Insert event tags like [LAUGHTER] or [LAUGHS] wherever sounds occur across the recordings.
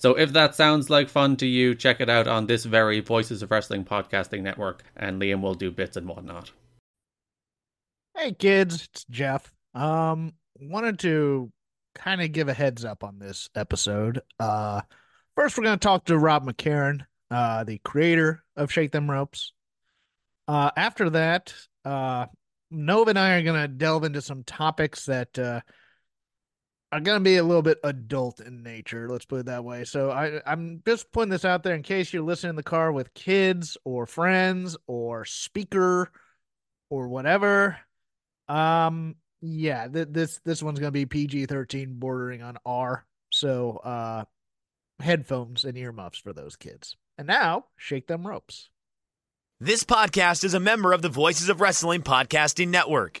So if that sounds like fun to you, check it out on this very Voices of Wrestling podcasting network, and Liam will do bits and whatnot. Hey kids, it's Jeff. Um, wanted to kind of give a heads up on this episode. Uh, first we're gonna talk to Rob McCarron, uh, the creator of Shake Them Ropes. Uh, after that, uh, Nova and I are gonna delve into some topics that uh are going to be a little bit adult in nature. Let's put it that way. So I, I'm just putting this out there in case you're listening in the car with kids or friends or speaker or whatever. Um, yeah, th- this this one's going to be PG-13, bordering on R. So uh, headphones and earmuffs for those kids. And now, shake them ropes. This podcast is a member of the Voices of Wrestling Podcasting Network.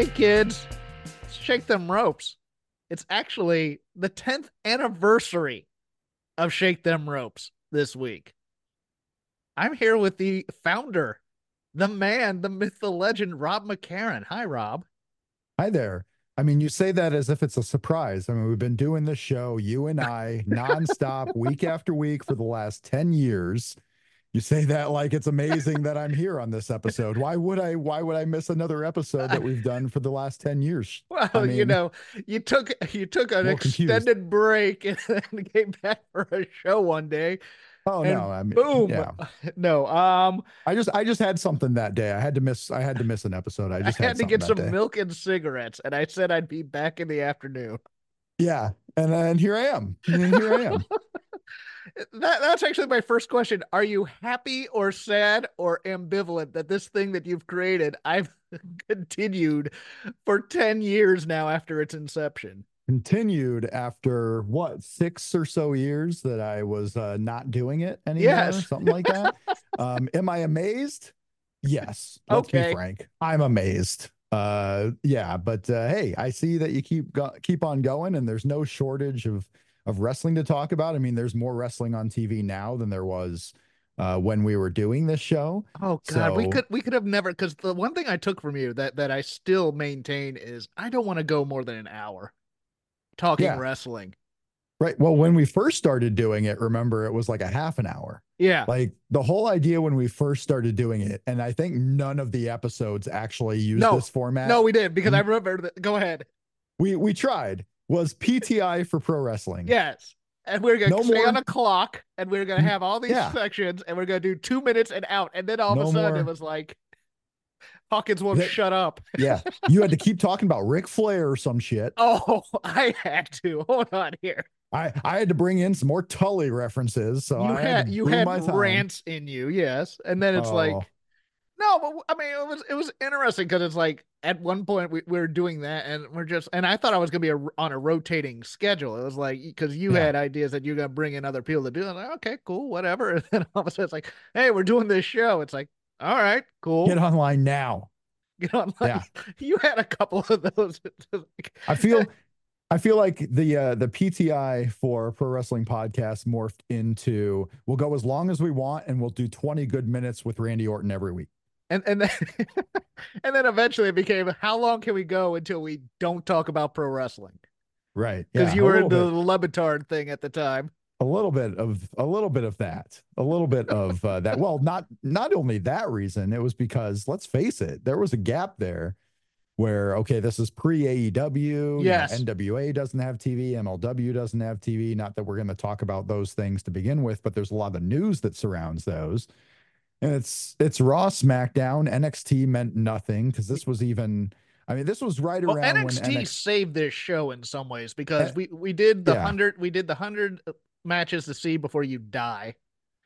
Hey kids, shake them ropes. It's actually the 10th anniversary of Shake Them Ropes this week. I'm here with the founder, the man, the myth, the legend, Rob McCarron. Hi, Rob. Hi there. I mean, you say that as if it's a surprise. I mean, we've been doing this show, you and I, nonstop, [LAUGHS] week after week for the last 10 years. You say that like it's amazing that I'm here on this episode. Why would I why would I miss another episode that we've done for the last 10 years? [LAUGHS] Well, I mean, you know, you took you took an little confused. extended break [LAUGHS] and then came back for a show one day. Oh and no, I mean boom. yeah. [LAUGHS] No, um I just I just had something that day. I had to miss I had to miss an episode. I I just had, to get some day. milk and cigarettes and I said I'd be back in the afternoon. Yeah. And then here I am. And here I am. That that's actually my first question. Are you happy or sad or ambivalent that this thing that you've created I've [LAUGHS] continued for 10 years now after its inception? Continued after what six or so years that I was uh, not doing it anymore, Yes. something like that. [LAUGHS] um, am I amazed? Yes. Let's Okay. be frank. I'm amazed. Uh, yeah, but uh, hey, I see that you keep go- keep on going, and there's no shortage of of wrestling to talk about. I mean, there's more wrestling on TV now than there was uh, when we were doing this show. Oh God, we could we could have never because the one thing I took from you that that I still maintain is I don't want to go more than an hour talking Yeah. wrestling. Right. Well, when we first started doing it, remember it was like a half an hour. Yeah. Like the whole idea when we first started doing it, and I think none of the episodes actually used No. this format. No, we did because I remember that. Go ahead. we we tried was PTI for pro wrestling. Yes. And we're gonna No stay on a clock and we're gonna Mm, have all these yeah. sections and we're gonna do two minutes and out. And then all of a sudden it was like Hawkins won't shut up. [LAUGHS] Yeah. You had to keep talking about Ric Flair or some shit. Oh, [LAUGHS] I had to. Hold on here. I I had to bring in some more Tully references. So you I had to you had rants in you, yes. And then it's like Oh. No, but I mean, it was it was interesting because it's like at one point we, we were doing that, and we're just and I thought I was gonna be a, on a rotating schedule. It was like because you Yeah. had ideas that you're gonna bring in other people to do. it. Like, okay, cool, whatever. [LAUGHS] And then all of a sudden it's like, hey, we're doing this show. It's like, all right, cool. Get online now. Get on. Like, Yeah. [LAUGHS] You had a couple of those. [LAUGHS] I feel I feel like the uh the PTI for pro wrestling podcast morphed into we'll go as long as we want and we'll do 20 good minutes with Randy Orton every week. And and then [LAUGHS] and then eventually it became how long can we go until we don't talk about pro wrestling? Right. Because Yeah, you were in little the bit. Le Batard thing at the time. a little bit of a little bit of that a little bit of uh, that well not not only that reason it was because let's face it there was a gap there where okay, this is pre AEW. Yes. NWA doesn't have TV, MLW doesn't have TV. Not that we're going to talk about those things to begin with, but there's a lot of news that surrounds those. And it's it's Raw, SmackDown, NXT meant nothing because this was even. I mean, this was right Well, around NXT when NXT. saved this show in some ways because Eh, we we did the yeah. hundred we did the hundred matches to see before you die.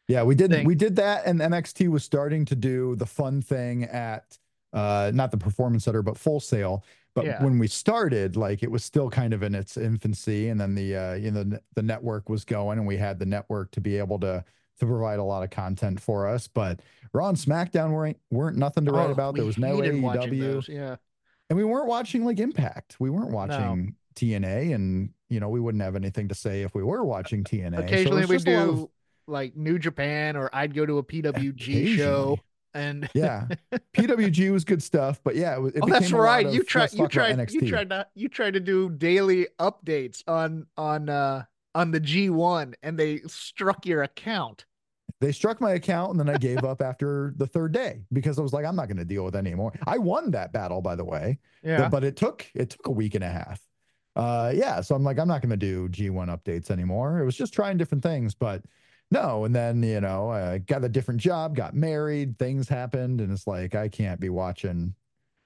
Yeah, we did thing. we did that, and NXT was starting to do the fun thing at uh not the performance center, but Full Sail. But Yeah. when we started, like it was still kind of in its infancy, and then the uh you know the, the network was going, and we had the network to be able to to provide a lot of content for us. But Raw and SmackDown weren't weren't nothing to write Oh, about. There was no AEW, those, Yeah, and we weren't watching like Impact. We weren't watching TNA, and you know we wouldn't have anything to say if we were watching TNA. Occasionally was we lot of- do like New Japan, or I'd go to a PWG show, and Yeah, [LAUGHS] PWG was good stuff, but yeah, it, it oh, that's became a lot right. of, You tried, you tried, you NXT." tried to, you tried to do daily updates on on uh on the G1, and they struck your account. They struck my account, and then I gave up after the third day because I was like, I'm not going to deal with that anymore. I won that battle, by the way, Yeah, but it took it took a week and a half. Uh, yeah, so I'm like, I'm not going to do G1 updates anymore. It was just trying different things, but no. And then you know, I got a different job, got married, things happened, and it's like I can't be watching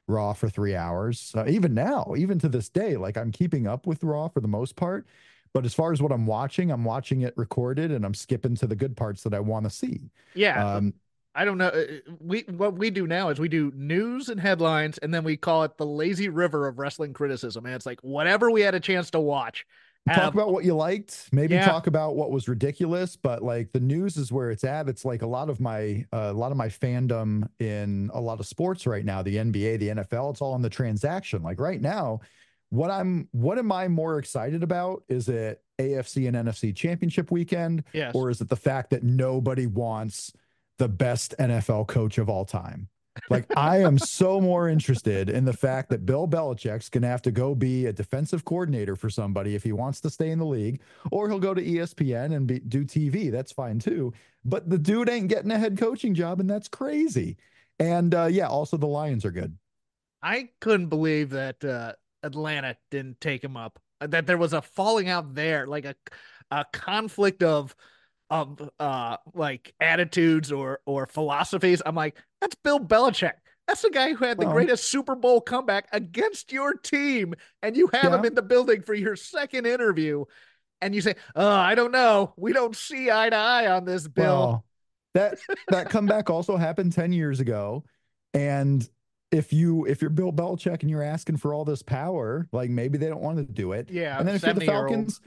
Raw for three hours. Uh, even now, even to this day, like I'm keeping up with Raw for the most part. But as far as what I'm watching, I'm watching it recorded and I'm skipping to the good parts that I want to see. yeah. Um, I don't know. uh, We what we do now is we do news and headlines, and then we call it the lazy river of wrestling criticism. And it's like whatever we had a chance to watch. talk have- about what you liked, maybe Yeah. talk about what was ridiculous, but like the news is where it's at. It's like a lot of my uh, a lot of my fandom in a lot of sports right now, the NBA, the NFL, it's all in the transaction. Like right now, what I'm what am I more excited about? Is it AFC and NFC championship weekend? yes. or is it the fact that nobody wants the best NFL coach of all time? Like, [LAUGHS] I am so more interested in the fact that Bill Belichick's going to have to go be a defensive coordinator for somebody if he wants to stay in the league, or he'll go to ESPN and be, do TV. That's fine too. But the dude ain't getting a head coaching job, and that's crazy. And uh, yeah, also the Lions are good. I couldn't believe that uh, Atlanta didn't take him up. uh, That there was a falling out there, like a a conflict of of uh like attitudes or or philosophies. I'm like, that's Bill Belichick. That's the guy who had the Well- greatest Super Bowl comeback against your team, and you have him in the building for your second interview, and you say, "Oh, I don't know. We don't see eye to eye on this, Bill." Well, that that comeback also happened 10 years ago. And if you if you're Bill Belichick and you're asking for all this power, like maybe they don't want to do it. yeah, and then if you're the Falcons,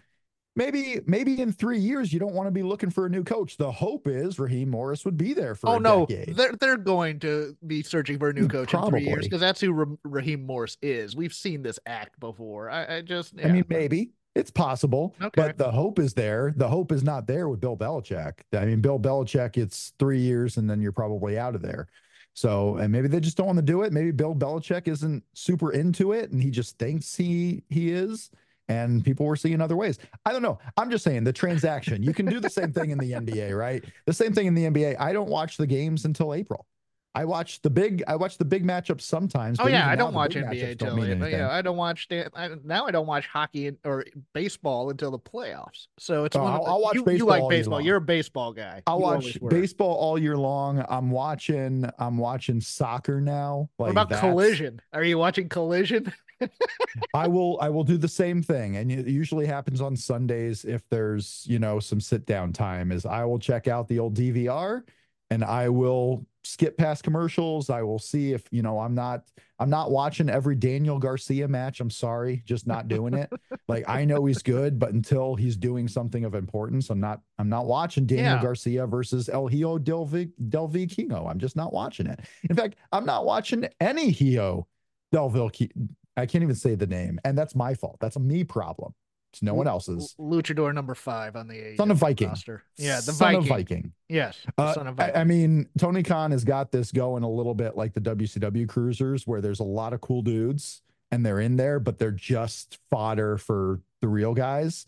maybe maybe in three years you don't want to be looking for a new coach. The hope is Raheem Morris would be there for Oh no, decade. they're they're going to be searching for a new coach in three years because that's who Ra- Raheem Morris is. We've seen this act before. I, I just, I mean, maybe it's possible, Okay. but the hope is there. The hope is not there with Bill Belichick. I mean, Bill Belichick, it's three years and then you're probably out of there. So, and maybe they just don't want to do it. Maybe Bill Belichick isn't super into it and he just thinks he he is. And people were seeing other ways. I don't know. I'm just saying the transaction. You can do the same thing in the NBA, right? The same thing in the NBA. I don't watch the games until April. I watch the big. I watch the big matchups sometimes. Oh yeah, I don't watch NBA matchups don't till mean anything. yeah, I don't watch I, now. I don't watch hockey or baseball until the playoffs. So it's Oh, one I'll- the- I'll watch you, you baseball like all year baseball. You're a baseball guy. I'll watch baseball all year long. I'm watching. I'm watching soccer now. Like What about that's- Collision? Are you watching Collision? [LAUGHS] I will. I will do the same thing, and it usually happens on Sundays if there's you know some sit down time. Is I will check out the old DVR, and I will skip past commercials. I will see if you know I'm not. I'm not watching every Daniel Garcia match. I'm sorry, just not doing it. [LAUGHS] like I know he's good, but until he's doing something of importance, I'm not. I'm not watching Daniel Yeah. Garcia versus El Hijo Del, Vi- Del Vikingo. I'm just not watching it. In fact, I'm not watching any Hijo Del Vikingo. I can't even say the name, and that's my fault. That's a me problem. It's no one else's. Luchador number five on the Son of Viking. roster. Yeah, the Son Viking. of Viking. Yes, Uh, son of I, Viking. I mean, Tony Khan has got this going a little bit like the WCW cruisers, where there's a lot of cool dudes and they're in there, but they're just fodder for the real guys.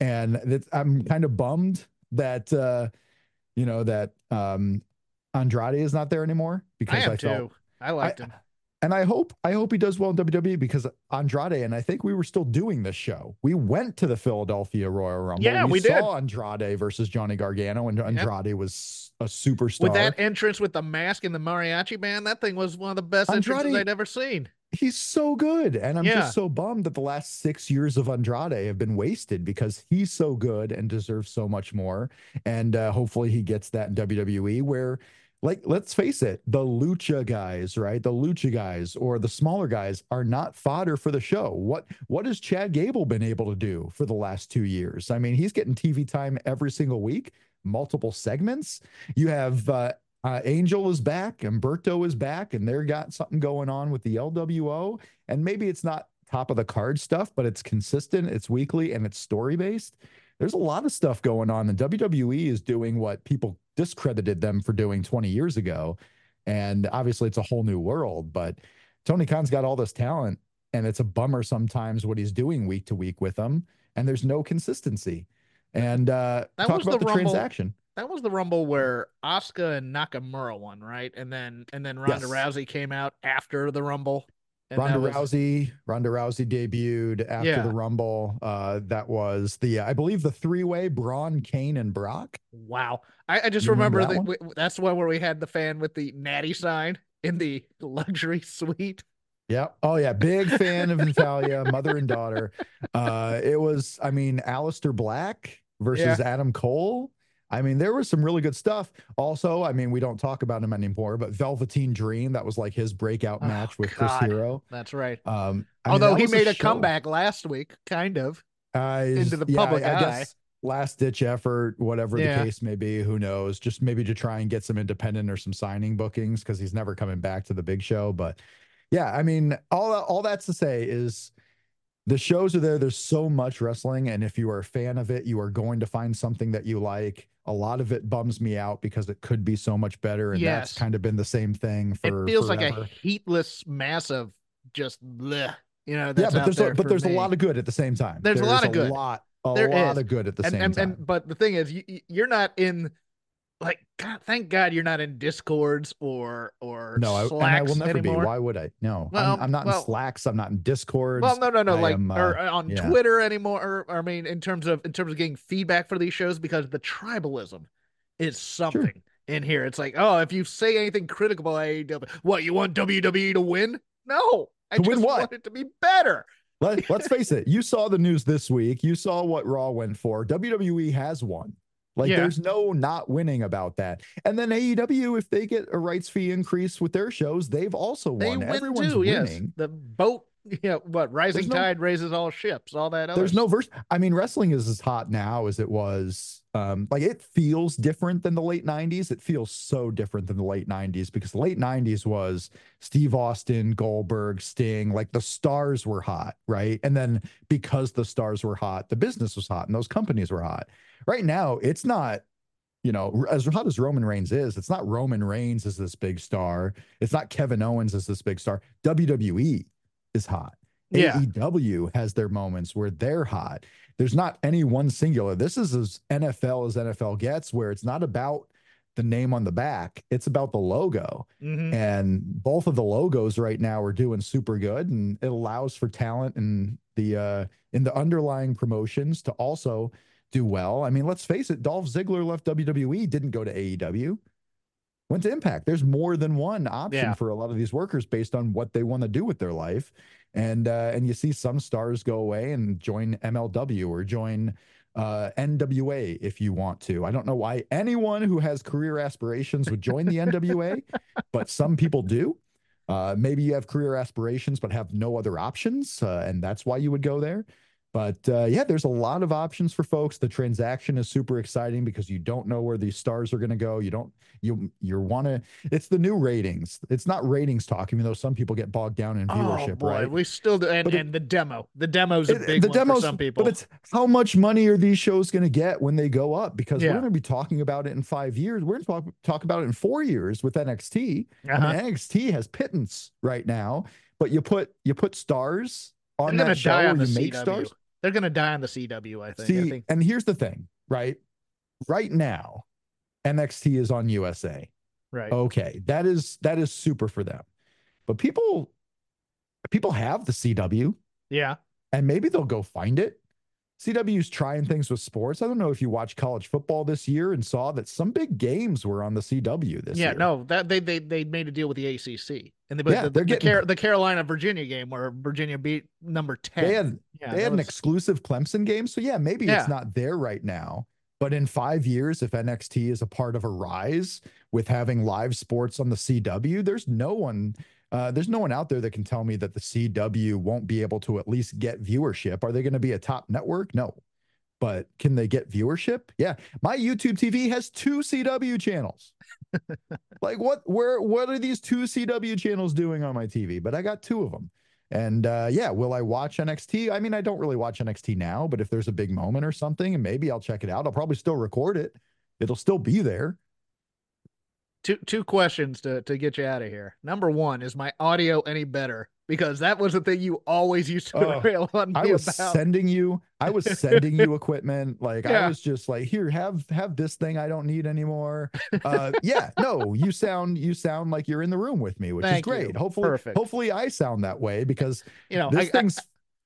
And that, I'm kind of bummed that, uh, you know, that um, Andrade is not there anymore I because am I, too. I liked him. And I hope I hope he does well in WWE because Andrade and I think we were still doing this show. We went to the Philadelphia Royal Rumble. Yeah, we did. saw Andrade versus Johnny Gargano, and Andrade was a superstar. With that entrance with the mask and the mariachi band, that thing was one of the best entrances I'd ever seen. He's so good, and I'm Yeah. just so bummed that the last six years of Andrade have been wasted because he's so good and deserves so much more. And uh, hopefully, he gets that in WWE where. Like, let's face it, the lucha guys, right? The lucha guys or the smaller guys are not fodder for the show. What what has Chad Gable been able to do for the last two years? I mean, he's getting TV time every single week, multiple segments. You have uh, uh, Angel is back, Humberto is back, and they're got something going on with the LWO. And maybe it's not top of the card stuff, but it's consistent, it's weekly, and it's story based. There's a lot of stuff going on, and WWE is doing what people discredited them for doing 20 years ago. And obviously, it's a whole new world. But Tony Khan's got all this talent, and it's a bummer sometimes what he's doing week to week with them, and there's no consistency. And uh, That talk was about the the, Rumble- transaction. That was the Rumble where Asuka and Nakamura won, right? And then and then Ronda Yes. Rousey came out after the Rumble. And Ronda was- Rousey, Ronda Rousey debuted after Yeah. the Rumble. Uh, that was the, I believe, the three way Braun, Kane, and Brock. Wow. I, I just You remember remember, that that w- that's the one where we had the fan with the natty sign in the luxury suite. Yep. Oh yeah, big fan of Natalya, [LAUGHS] mother and daughter. Uh, it was, I mean, Aleister Black versus Adam Cole. I mean, there was some really good stuff. Also, I mean, we don't talk about him anymore, but Velveteen Dream, that was like his breakout Oh, match with Chris Hero. That's right. Um, I mean, Although that he made a show. comeback last week, kind of. uh, into the yeah, public I, eye. guess last ditch effort, whatever Yeah. the case may be, who knows? Just maybe to try and get some independent or some signing bookings because he's never coming back to the big show. But yeah, I mean, all all that's to say is the shows are there. There's so much wrestling, and if you are a fan of it, you are going to find something that you like. A lot of it bums me out because it could be so much better, and Yes. that's kind of been the same thing for. it feels like a heatless mass of just bleh. You know, yeah, but there's there a, but there's me. a lot of good at the same time. There's a lot of good. A lot, a There lot is. of good at the and, same and, time. and but the thing is, you- you're not in like God. Thank God you're not in discords or or No, I, and I will never anymore. be. Why would I? No, Well, I'm, I'm not well- in Slacks. I'm not in Discords. Well, no, no, no. I like am, uh, or on yeah. Twitter anymore. Or, I mean, in terms of in terms of getting feedback for these shows, because the tribalism is something in here. It's like, oh, if you say anything critical about AEW, what you want WWE to win? No, I To just win what? want it to be better. Let, let's face it. You saw the news this week. You saw what Raw went for. WWE has won. Like, Yeah. there's no not winning about that. And then AEW, if they get a rights fee increase with their shows, they've also They won. win Everyone's too. winning. Yes, the boat. Yeah, what rising no- tide raises all ships. All that. Other There's no verse. I mean, wrestling is as hot now as it was. Um, like it feels different than the late '90s. It feels so different than the late '90s because the late '90s was Steve Austin, Goldberg, Sting. Like the stars were hot, right? And then because the stars were hot, the business was hot, and those companies were hot. Right now, it's not. You know, as hot as Roman Reigns is, it's not Roman Reigns as this big star. It's not Kevin Owens as this big star. WWE is hot. Yeah. AEW has their moments where they're hot. There's not any one singular. This is as NFL as NFL gets, where it's not about the name on the back, it's about the logo. Mhm. And both of the logos right now are doing super good, and it allows for talent and the uh in the underlying promotions to also do well. I mean, let's face it, Dolph Ziggler left WWE, didn't go to AEW. Went to Impact. There's more than one option Yeah. for a lot of these workers based on what they want to do with their life and uh, and you see some stars go away and join MLW or join uh, NWA if you want to. I don't know why anyone who has career aspirations would join the NWA, [LAUGHS] but some people do. Uh, maybe you have career aspirations but have no other options, uh, and that's why you would go there. But uh, yeah, there's a lot of options for folks. The transaction is super exciting because you don't know where these stars are going to go. You don't you you want to. It's the new ratings. It's not ratings talk, even though some people get bogged down in viewership. oh boy, right? we still do, and, it- and the demo. The demo's a big the one demos, for some people. but it's how much money are these shows going to get when they go up? Because Yeah. we're going to be talking about it in five years. We're going to talk, talk about it in four years with NXT. Uh-huh. mean, NXT has pittance right now, but you put you put stars on They're that show on the you make CW. stars. They're gonna die on the CW. I think. See, I think. and here's the thing, right? Right now, NXT is on USA. Right. Okay, that is that is super for them. But people people have the CW Yeah. and maybe they'll go find it. CW's trying things with sports. I don't know if you watched college football this year and saw that some big games were on the CW this yeah, year. Yeah, no, that they they they made a deal with the ACC, and they Yeah, the, they're the, getting- Car- the Carolina Virginia game where Virginia beat number ten. They had yeah, they had an exclusive Clemson game. So yeah, maybe Yeah. it's not there right now. But in five years, if NXT is a part of a rise with having live sports on the CW, there's no one, uh, there's no one out there that can tell me that the CW won't be able to at least get viewership. Are they going to be a top network? No. But can they get viewership? Yeah. My YouTube TV has two CW channels. [LAUGHS] like what where what are these two CW channels doing on my TV? But I got two of them. And uh, yeah, will I watch NXT? I mean, I don't really watch NXT now, but if there's a big moment or something, and maybe I'll check it out. I'll probably still record it. It'll still be there. Two two questions to to get you out of here. Number one, is my audio any better? Because that was the thing you always used to Oh, rail on me I was about. sending you, I was [LAUGHS] sending you equipment. Like Yeah. I was just like, here, have have this thing I don't need anymore. Uh yeah, no, you sound you sound like you're in the room with me, which Thank is great. you. Hopefully, Perfect. hopefully I sound that way because you know, this I, I, thing's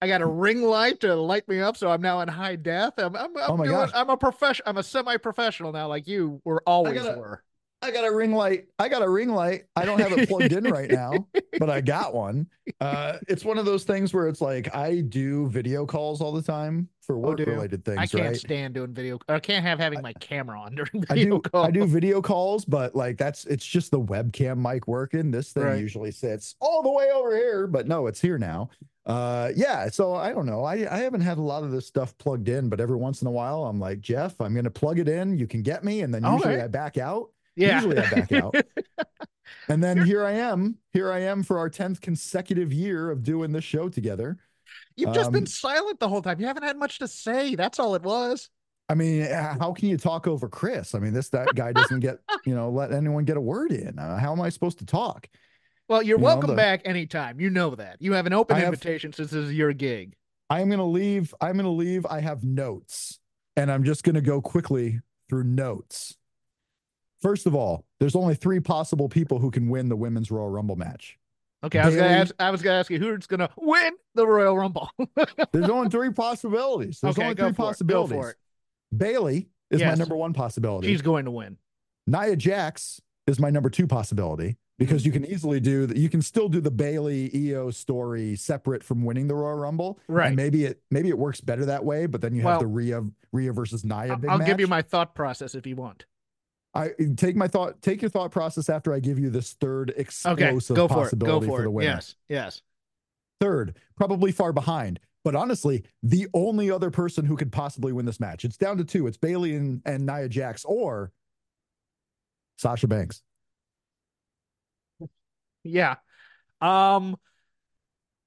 I got a ring light to light me up, so I'm now in high death. I'm I'm, I'm Oh doing, gosh. I'm a professional. I'm a semi-professional now, like you were always gotta- were. I got a ring light. I got a ring light. I don't have it plugged in right now, but I got one. Uh, it's one of those things where it's like I do video calls all the time for Oh, work related things, I can't right? stand doing video. I can't have having my camera on [LAUGHS] during I video do calls. I do video calls, but like that's it's just the webcam mic working. This thing Right. usually sits all the way over here, but no, it's here now. Uh yeah, so I don't know. I I haven't had a lot of this stuff plugged in, but every once in a while I'm like, Jeff, I'm gonna plug it in. You can get me, and then usually Okay. I back out. Yeah. Usually I back out. [LAUGHS] And then here I am. Here I am for our 10th consecutive year of doing this show together. You've just been Um, silent the whole time. You haven't had much to say. That's all it was. I mean, how can you talk over Chris? I mean, this that guy doesn't get, [LAUGHS] you know, let anyone get a word in. Uh, how am I supposed to talk? Well, you're You know, welcome the- back anytime. You know that. You have an open I have- invitation since this is your gig. I am going to leave. I'm going to leave. I have notes and I'm just going to go quickly through notes. First of all, there's only three possible people who can win the women's Royal Rumble match. Okay, I was gonna ask. I was gonna ask you who's gonna win the Royal Rumble. [LAUGHS] There's only three possibilities. There's okay, only three for it. Go possibilities. Bayley is my number one possibility. She's going to win. Nia Jax is my number two possibility because you mm-hmm. can easily do that. You can still do the Bayley IYO story separate from winning the Royal Rumble. Right. And maybe it maybe it works better that way, but then you Well- have the Rhea Rhea versus Nia I'll, big I'll give you my thought process if you want. I take my thought take your thought process after I give you this third Okay, explosive go for it. Go possibility for, the winner. Yes, yes. Third, probably far behind. But honestly, the only other person who could possibly win this match. It's down to two. It's Bayley and, and Nia Jax or Sasha Banks. Yeah. Um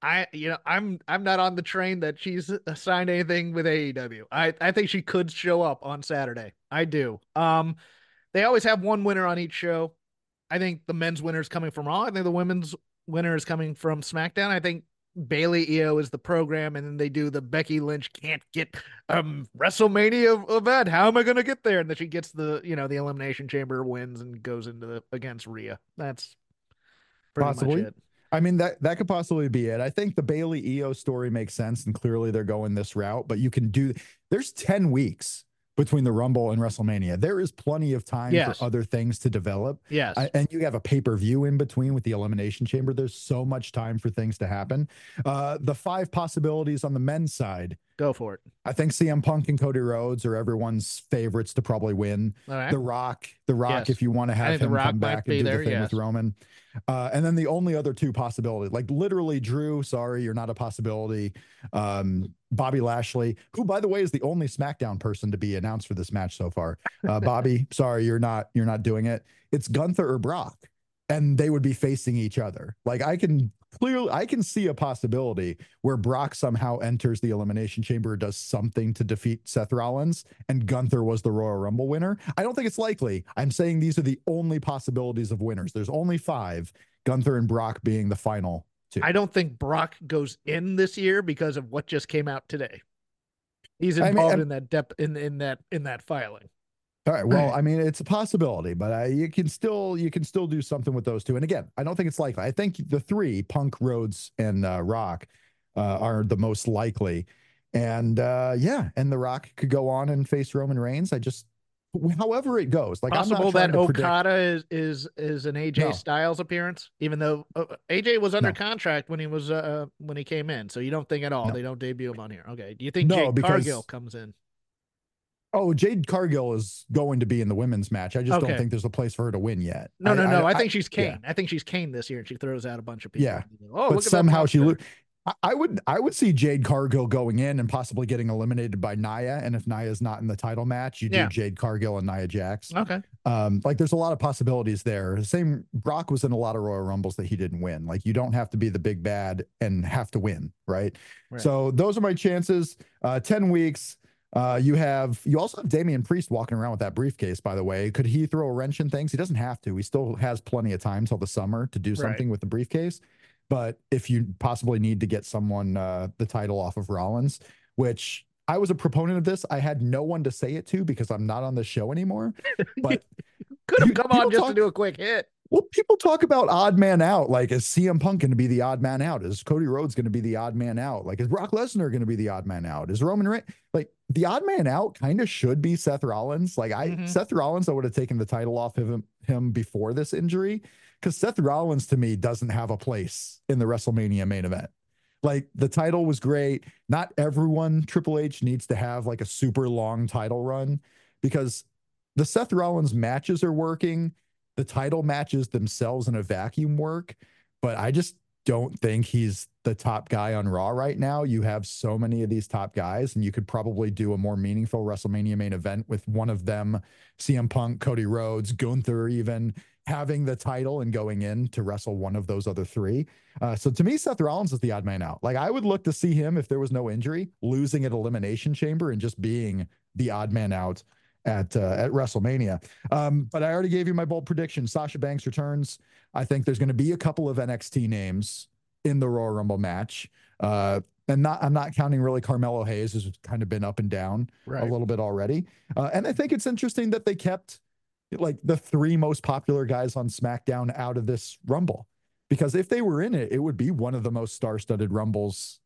I you know I'm I'm not on the train that she's signed anything with AEW. I I think she could show up on Saturday. I do. Um they always have one winner on each show. I think the men's winner is coming from Raw. I think the women's winner is coming from SmackDown. I think Bayley IYO is the program, and then they do the Becky Lynch can't get um WrestleMania event. How am I gonna get there? And then she gets the you know the Elimination Chamber wins and goes into the against Rhea. That's pretty Possibly. much it. I mean that that could possibly be it. I think the Bayley EO story makes sense, and clearly they're going this route. But you can do. There's ten weeks between the Rumble and WrestleMania. There is plenty of time Yes. for other things to develop. Yes. I, and you have a pay per view in between with the Elimination Chamber. There's so much time for things to happen. Uh, the five possibilities on the men's side. Go for it. I think CM Punk and Cody Rhodes are everyone's favorites to probably win. Right. The Rock, The Rock, Yes. if you want to have him come back and do there, the thing yes. with Roman. Uh, and then the only other two possibility, like literally Drew, sorry, you're not a possibility. Um, Bobby Lashley, who by the way is the only SmackDown person to be announced for this match so far. Uh, [LAUGHS] Bobby, sorry, you're not you're not doing it. It's Gunther or Brock, and they would be facing each other. Like I can clearly I can see a possibility where Brock somehow enters the elimination chamber, does something to defeat Seth Rollins, and Gunther was the Royal Rumble winner. I don't think it's likely. I'm saying these are the only possibilities of winners. There's only five, Gunther and Brock being the final two. I don't think Brock goes in this year because of what just came out today. He's involved I'm- in that depth in in that in that filing. All right. Well, I mean, it's a possibility, but uh, you can still you can still do something with those two. And again, I don't think it's likely. I think the three Punk, Rhodes, and uh, Rock uh, are the most likely. And uh, yeah, and the Rock could go on and face Roman Reigns. I just, however it goes, like Possible that Okada is is is an AJ No. Styles appearance, even though uh, AJ was under No. contract when he was uh when he came in. So you don't think at all No. they don't debut him on here. Okay. Do you think Jake because- Cargill comes in? Oh, Jade Cargill is going to be in the women's match. I just Okay. don't think there's a place for her to win yet. No, no, no. I, think she's yeah. Kane. I think she's Kane this year, and she throws out a bunch of people. Yeah. Oh, but somehow she. Lo- I- I would I would see Jade Cargill going in and possibly getting eliminated by Nia. And if Nia's not in the title match, you do Yeah. Jade Cargill and Nia Jax. Okay. Um, like there's a lot of possibilities there. The Same Brock was in a lot of Royal Rumbles that he didn't win. Like you don't have to be the big bad and have to win, right? Right. So those are my chances. Uh, 10 weeks. Uh, you have you also have Damian Priest walking around with that briefcase, by the way. Could he throw a wrench in things? He doesn't have to. He still has plenty of time till the summer to do Right. something with the briefcase. But if you possibly need to get someone uh, the title off of Rollins, which I was a proponent of this, I had no one to say it to because I'm not on the show anymore. [LAUGHS] But Could have come on just to do a quick hit. well, people talk about odd man out. Like, is CM Punk going to be the odd man out? Is Cody Rhodes going to be the odd man out? Like, is Brock Lesnar going to be the odd man out? Is Roman Reigns like the odd man out? Kind of should be Seth Rollins. Like, I Mhm. Seth Rollins, I would have taken the title off of him, him before this injury because Seth Rollins to me doesn't have a place in the WrestleMania main event. Like the title was great. Not everyone Triple H needs to have like a super long title run because the Seth Rollins matches are working. The title matches themselves in a vacuum work, but I just don't think he's the top guy on Raw right now. You have so many of these top guys, and you could probably do a more meaningful WrestleMania main event with one of them, CM Punk, Cody Rhodes, Gunther, even having the title and going in to wrestle one of those other three. Uh, so to me, Seth Rollins is the odd man out. Like I would look to see him if there was no injury, losing at Elimination Chamber and just being the odd man out at uh, at WrestleMania. Um, but I already gave you my bold prediction. Sasha Banks returns. I think there's going to be a couple of NXT names in the Royal Rumble match. Uh, and not I'm not counting really Carmelo Hayes, who's kind of been up and down Right. a little bit already. Uh, and I think it's interesting that they kept like the three most popular guys on SmackDown out of this Rumble. Because if they were in it, it would be one of the most star-studded Rumbles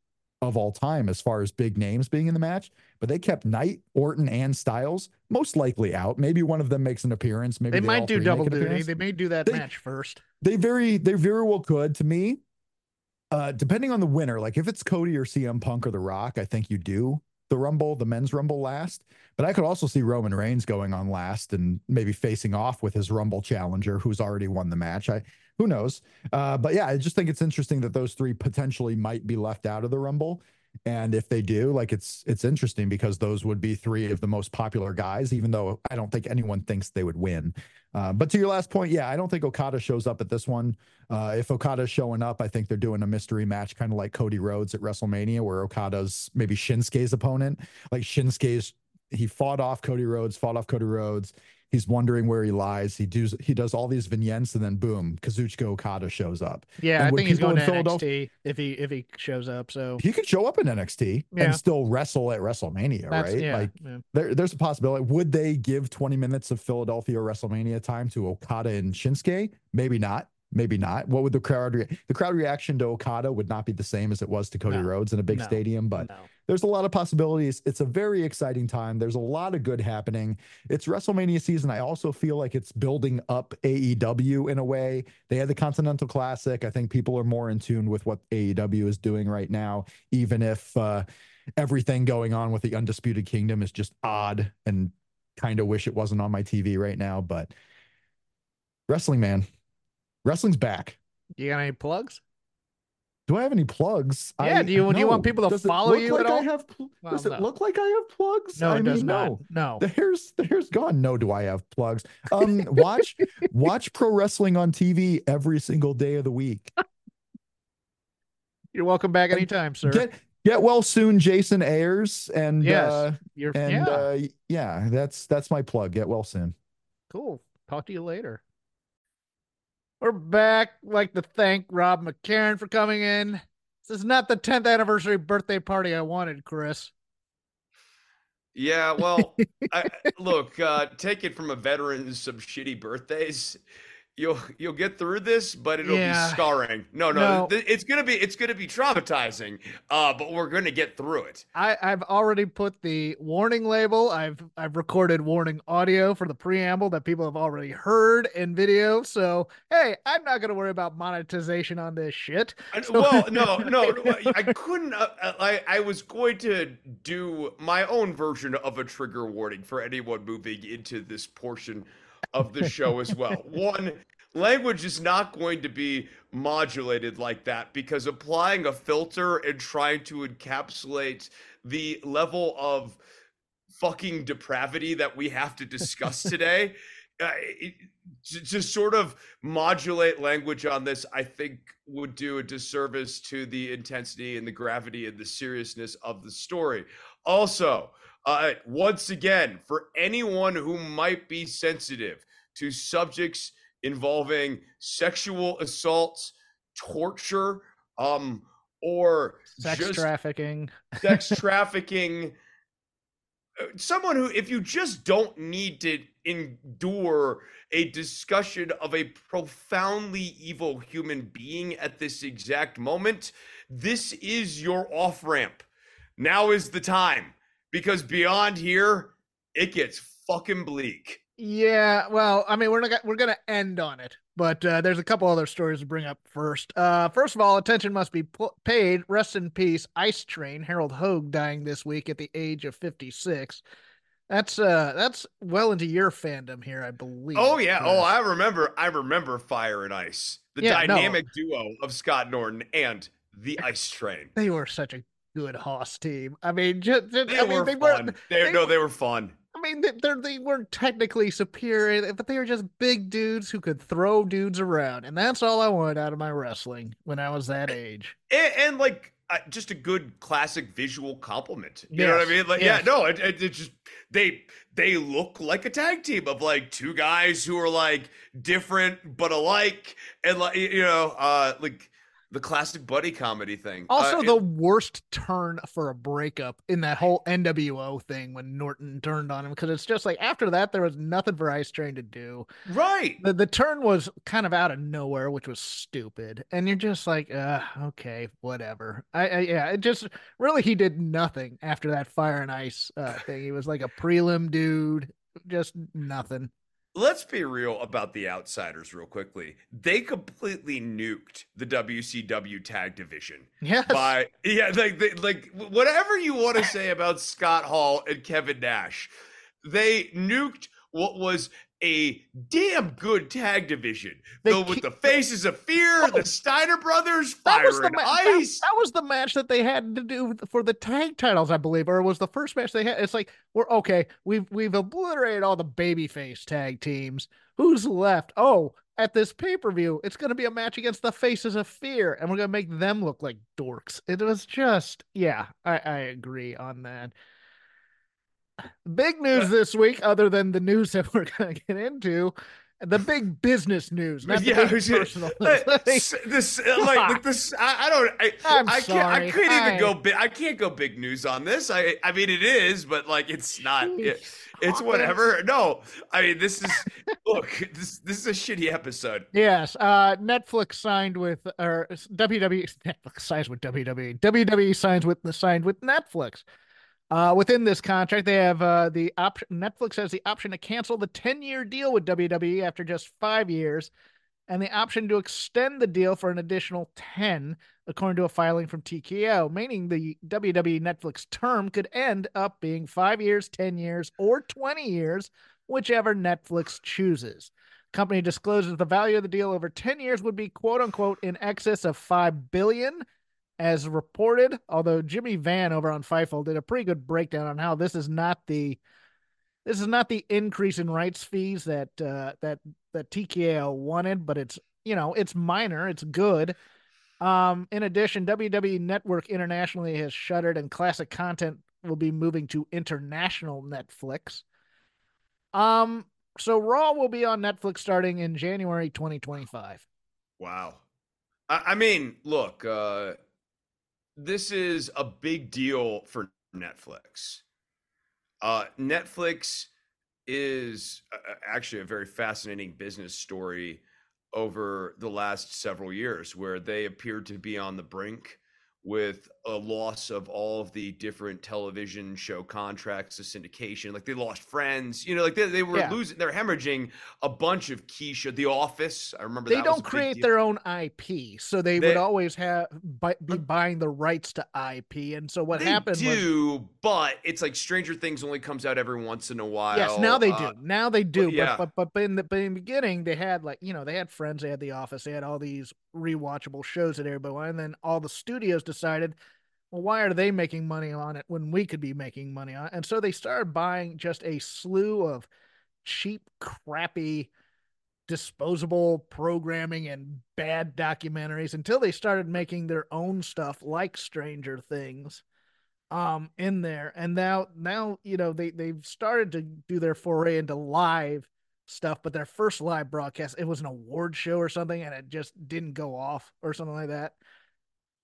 of all time as far as big names being in the match. But they kept Knight, Orton, and Styles most likely out. Maybe one of them makes an appearance. Maybe They all might do double duty. appearance. They may do that They- match first. They very they very well could. To me, uh, depending on the winner, like if it's Cody or CM Punk or The Rock, I think you do the Rumble, the men's Rumble last. But I could also see Roman Reigns going on last and maybe facing off with his Rumble challenger who's already won the match. I who knows? Uh, but yeah, I just think it's interesting that those three potentially might be left out of the Rumble. And if they do, like it's it's interesting because those would be three of the most popular guys, even though I don't think anyone thinks they would win. Uh, but to your last point, yeah, I don't think Okada shows up at this one. Uh, if Okada's showing up, I think they're doing a mystery match, kind of like Cody Rhodes at WrestleMania, where Okada's maybe Shinsuke's opponent. Like Shinsuke's, he fought off Cody Rhodes, fought off Cody Rhodes. He's wondering where he lies. He does he does all these vignettes, and then boom, Kazuchika Okada shows up. Yeah, And I think he's going to Philadelphia- NXT if he if he shows up. So He could show up in NXT Yeah. and still wrestle at WrestleMania, that's right? yeah, Like yeah. there, there's a possibility. Would they give 20 minutes of Philadelphia WrestleMania time to Okada and Shinsuke? Maybe not. Maybe not. What would the crowd re- the crowd reaction to Okada would not be the same as it was to Cody No. Rhodes in a big No. stadium, but No. there's a lot of possibilities. It's a very exciting time. There's a lot of good happening. It's WrestleMania season. I also feel like it's building up AEW in a way. They had the Continental Classic. I think people are more in tune with what AEW is doing right now, even if uh, everything going on with the Undisputed Kingdom is just odd and kind of wish it wasn't on my TV right now. But wrestling, man, wrestling's back. You got any plugs? Do I have any plugs? Yeah, I, do you- do you want people to Does follow you like at I all? have pl- Well, does it look like I have plugs? No, I it mean, does not. no. No. The hair's the hair's gone. No, do I have plugs? [LAUGHS] Um, watch watch pro wrestling on TV every single day of the week. You're welcome back anytime, sir. Get get well soon, Jason Ayers, and Yes. uh, and yeah. uh, yeah, that's that's my plug. Get well soon. Cool. Talk to you later. We're back. Like to thank Rob McCarron for coming in. This is not the 10th anniversary birthday party I wanted, Chris. Yeah, well, [LAUGHS] I, look, uh, take it from a veteran some shitty birthdays. You'll you'll get through this, but it'll Yeah. be scarring. No, no, No. th- it's gonna be it's gonna be traumatizing. Uh, but we're gonna get through it. I, I've already put the warning label. I've I've recorded warning audio for the preamble that people have already heard in video. So hey, I'm not gonna worry about monetization on this shit. So- well, no, [LAUGHS] no, no, I couldn't. Uh, uh, I I was going to do my own version of a trigger warning for anyone moving into this portion of the show as well. [LAUGHS] One, language is not going to be modulated like that because applying a filter and trying to encapsulate the level of fucking depravity that we have to discuss [LAUGHS] today. Uh, it, to, to sort of modulate language on this, I think would do a disservice to the intensity and the gravity and the seriousness of the story. Also, uh, once again, for anyone who might be sensitive to subjects involving sexual assaults, torture, um, or Sex trafficking. sex [LAUGHS] trafficking someone who if you just don't need to endure a discussion of a profoundly evil human being at this exact moment this is your off ramp now is the time because beyond here it gets fucking bleak Yeah, well, I mean, we're not we're gonna end on it, but uh, there's a couple other stories to bring up first. Uh, first of all, attention must be pl- paid. Rest in peace, Ice Train Harold Hogue dying this week at the age of 56. That's uh, that's well into your fandom here, I believe. oh yeah oh i remember i remember fire and ice the Yeah, no. dynamic duo of scott norton and the ice train they were such a good Hoss team. I mean, just, They I mean, were they fun. weren't. They, they no, they were fun. I mean, they they're, weren't technically superior, but they were just big dudes who could throw dudes around, and that's all I wanted out of my wrestling when I was that age. And, and like uh, just a good classic visual compliment. You know what I mean? Like, yes. yeah, no, it, it, it just they they look like a tag team of like two guys who are like different but alike, and like you know, uh, like the classic buddy comedy thing. Also, uh, the worst turn for a breakup in that whole NWO thing when Norton turned on him because it's just like after that there was nothing for Ice Train to do. right. The the turn was kind of out of nowhere, which was stupid, and you're just like, uh, okay, whatever. I, I yeah, it just really he did nothing after that Fire and Ice uh, thing. He was like a prelim dude, just nothing. Let's be real about the outsiders, real quickly. They completely nuked the WCW tag division. Yes, by yeah like they, like whatever you want to [LAUGHS] say about Scott Hall and Kevin Nash they nuked what was a damn good tag division filled with the faces of fear oh. the Steiner brothers That fire was the and ma- that, ice that was the match that they had to do for the tag titles, I believe, or it was the first match they had. It's like we're okay. We've we've obliterated all the babyface tag teams. Who's left? Oh, at this pay per view, it's going to be a match against the Faces of Fear, and we're going to make them look like dorks. It was just, yeah, I I agree on that. Big news this week, other than the news that we're [LAUGHS] going to get into, the big business news, not the yeah, personal uh, news. [LAUGHS] s- this uh, like this I, I don't I, I'm I can't I sorry. couldn't even I- go big I can't go big news on this I I mean it is but like it's not it, it's whatever no I mean this is look this this is a shitty episode Yes, uh, Netflix signed with or WWE. Netflix signs with WWE. WWE signs with signed with Netflix. Uh, within this contract, they have uh, the option. Netflix has the option to cancel the ten-year deal with WWE after just five years, and the option to extend the deal for an additional ten, according to a filing from TKO, meaning the WWE Netflix term could end up being five years, ten years, or twenty years, whichever Netflix chooses company discloses the value of the deal over 10 years would be quote unquote in excess of 5 billion as reported although jimmy van over on Fightful did a pretty good breakdown on how this is not the this is not the increase in rights fees that uh that that TKO wanted but it's you know it's minor it's good um in addition WWE Network internationally has shuttered and classic content will be moving to international Netflix um so Raw will be on Netflix starting in January 2025. Wow. I, I mean, look, uh, this is a big deal for Netflix. Uh, Netflix is uh, actually a very fascinating business story over the last several years, where they appear to be on the brink with a loss of all of the different television show contracts, the syndication. Like they lost Friends, you know, like they, they were Yeah. losing, they're hemorrhaging a bunch of key show. The Office, I remember They was don't create their own IP, so they, They- would always have bu- be buying the rights to IP. And so what they happened was do, but it's like Stranger Things only comes out every once in a while. Yes, now they do. Uh, now they do. yeah. But but but in the but in the beginning, they had like you know they had Friends, they had The Office, they had all these rewatchable shows that everybody wanted. And then all the studios decided, well, why are they making money on it when we could be making money on it? And so they started buying just a slew of cheap, crappy, disposable programming and bad documentaries until they started making their own stuff like Stranger Things um in there and now now you know they they've started to do their foray into live stuff but their first live broadcast it was an award show or something and it just didn't go off or something like that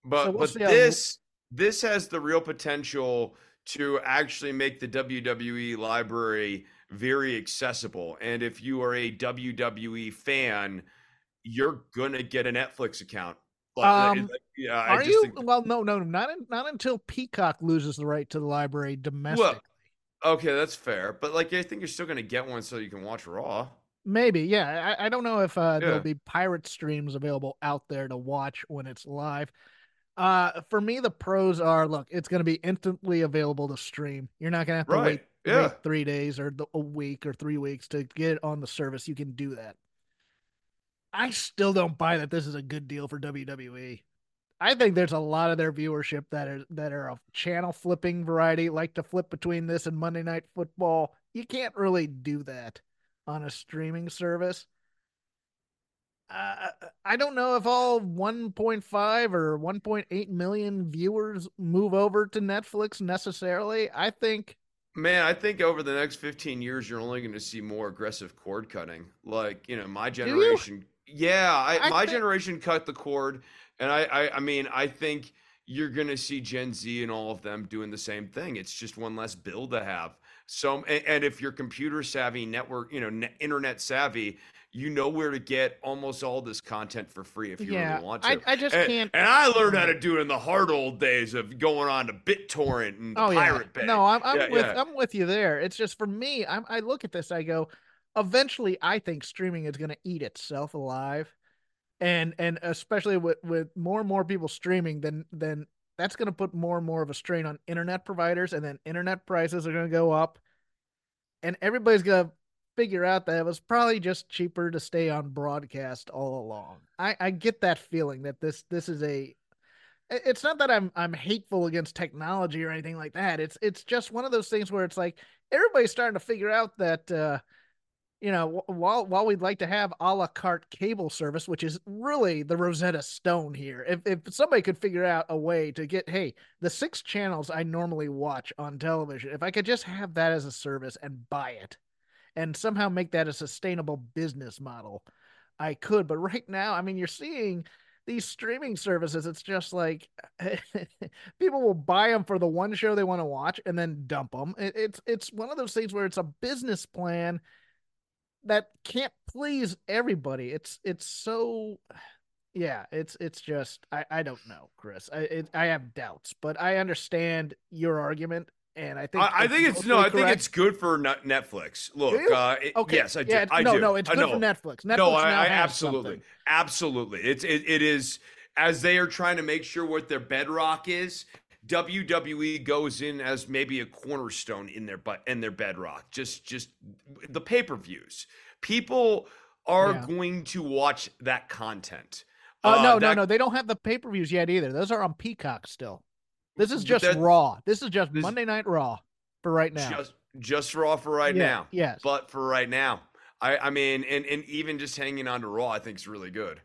But So we'll but this this has the real potential to actually make the WWE library very accessible. And if you are a WWE fan, you're gonna get a Netflix account. Like, Um, yeah, are you think. well no no not in, not until peacock loses the right to the library domestically Okay, that's fair. But like, I think you're still gonna get one so you can watch Raw. maybe yeah i, I don't know if uh, Yeah. there'll be pirate streams available out there to watch when it's live uh for me the pros are look it's going to be instantly available to stream you're not going to have to Right. wait Yeah. wait three days or the, a week or three weeks to get it on the service. You can do that. I still don't buy that this is a good deal for WWE. I think there's a lot of their viewership that are that are of channel flipping variety, like to flip between this and Monday Night Football. You can't really do that on a streaming service. Uh, I don't know if all 1.5 or 1.8 million viewers move over to Netflix necessarily. I think Man, I think over the next 15 years, you're only going to see more aggressive cord cutting. Like, you know, my generation. Yeah, I, I my think- generation cut the cord. And I, I, I mean, I think you're going to see Gen Z and all of them doing the same thing. It's just one less bill to have. So, and, and if you're computer savvy, network, you know, net, internet savvy, you know where to get almost all this content for free if you yeah, really want to. I, I just and, can't. and I learned how to do it in the hard old days of going on to BitTorrent and Oh yeah, Pirate Bay. no, I'm, I'm Yeah, with yeah. I'm with you there. It's just for me. I'm, I look at this, I go, eventually, I think streaming is going to eat itself alive, and and especially with with more and more people streaming, then then that's going to put more and more of a strain on internet providers, and then internet prices are going to go up, and everybody's going to figure out that it was probably just cheaper to stay on broadcast all along. I I get that feeling that this this is a it's not that I'm I'm hateful against technology or anything like that. It's it's just one of those things where it's like everybody's starting to figure out that uh you know while while we'd like to have a la carte cable service, which is really the Rosetta Stone here. If if somebody could figure out a way to get hey the six channels I normally watch on television, if I could just have that as a service and buy it, and somehow make that a sustainable business model, I could. But [LAUGHS] right now, I mean, you're seeing these streaming services, it's just like [LAUGHS] people will buy them for the one show they want to watch and then dump them. It, it's it's one of those things where it's a business plan that can't please everybody. It's it's so [SIGHS] yeah. It's it's just I I don't know, Chris. I it, I have doubts, but I understand your argument, and I think I, I think it's no. I think it's good for Netflix. Look, uh, it- okay. yes, I do. Yeah, I no, do. no, it's good for Netflix. Netflix no, I, I absolutely, something. absolutely. It's it, it is as they are trying to make sure what their bedrock is. WWE goes in as maybe a cornerstone in their but in their bedrock. Just just the pay per views. People are Yeah. going to watch that content. Oh Uh, no, no, no! They don't have the pay per views yet either. Those are on Peacock still. This is just Raw. This is just this- Monday Night Raw for right now. Just just Raw for right Yeah, now. yes. But for right now. I, I mean, and, and even just hanging on to Raw, I think is really good.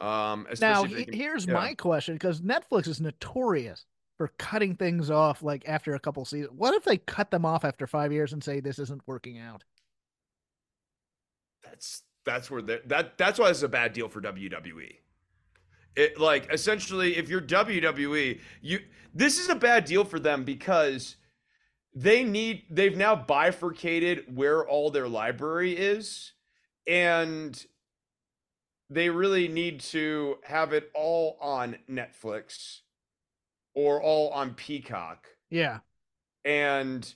Um, now, especially if they he- can- here's yeah. my question because Netflix is notorious for cutting things off like after a couple seasons. What if they cut them off after five years and say this isn't working out? That's that's where that that's why this is a bad deal for WWE. It like essentially, if you're WWE, you this is a bad deal for them because they need they've now bifurcated where all their library is and they really need to have it all on Netflix or all on Peacock. Yeah. And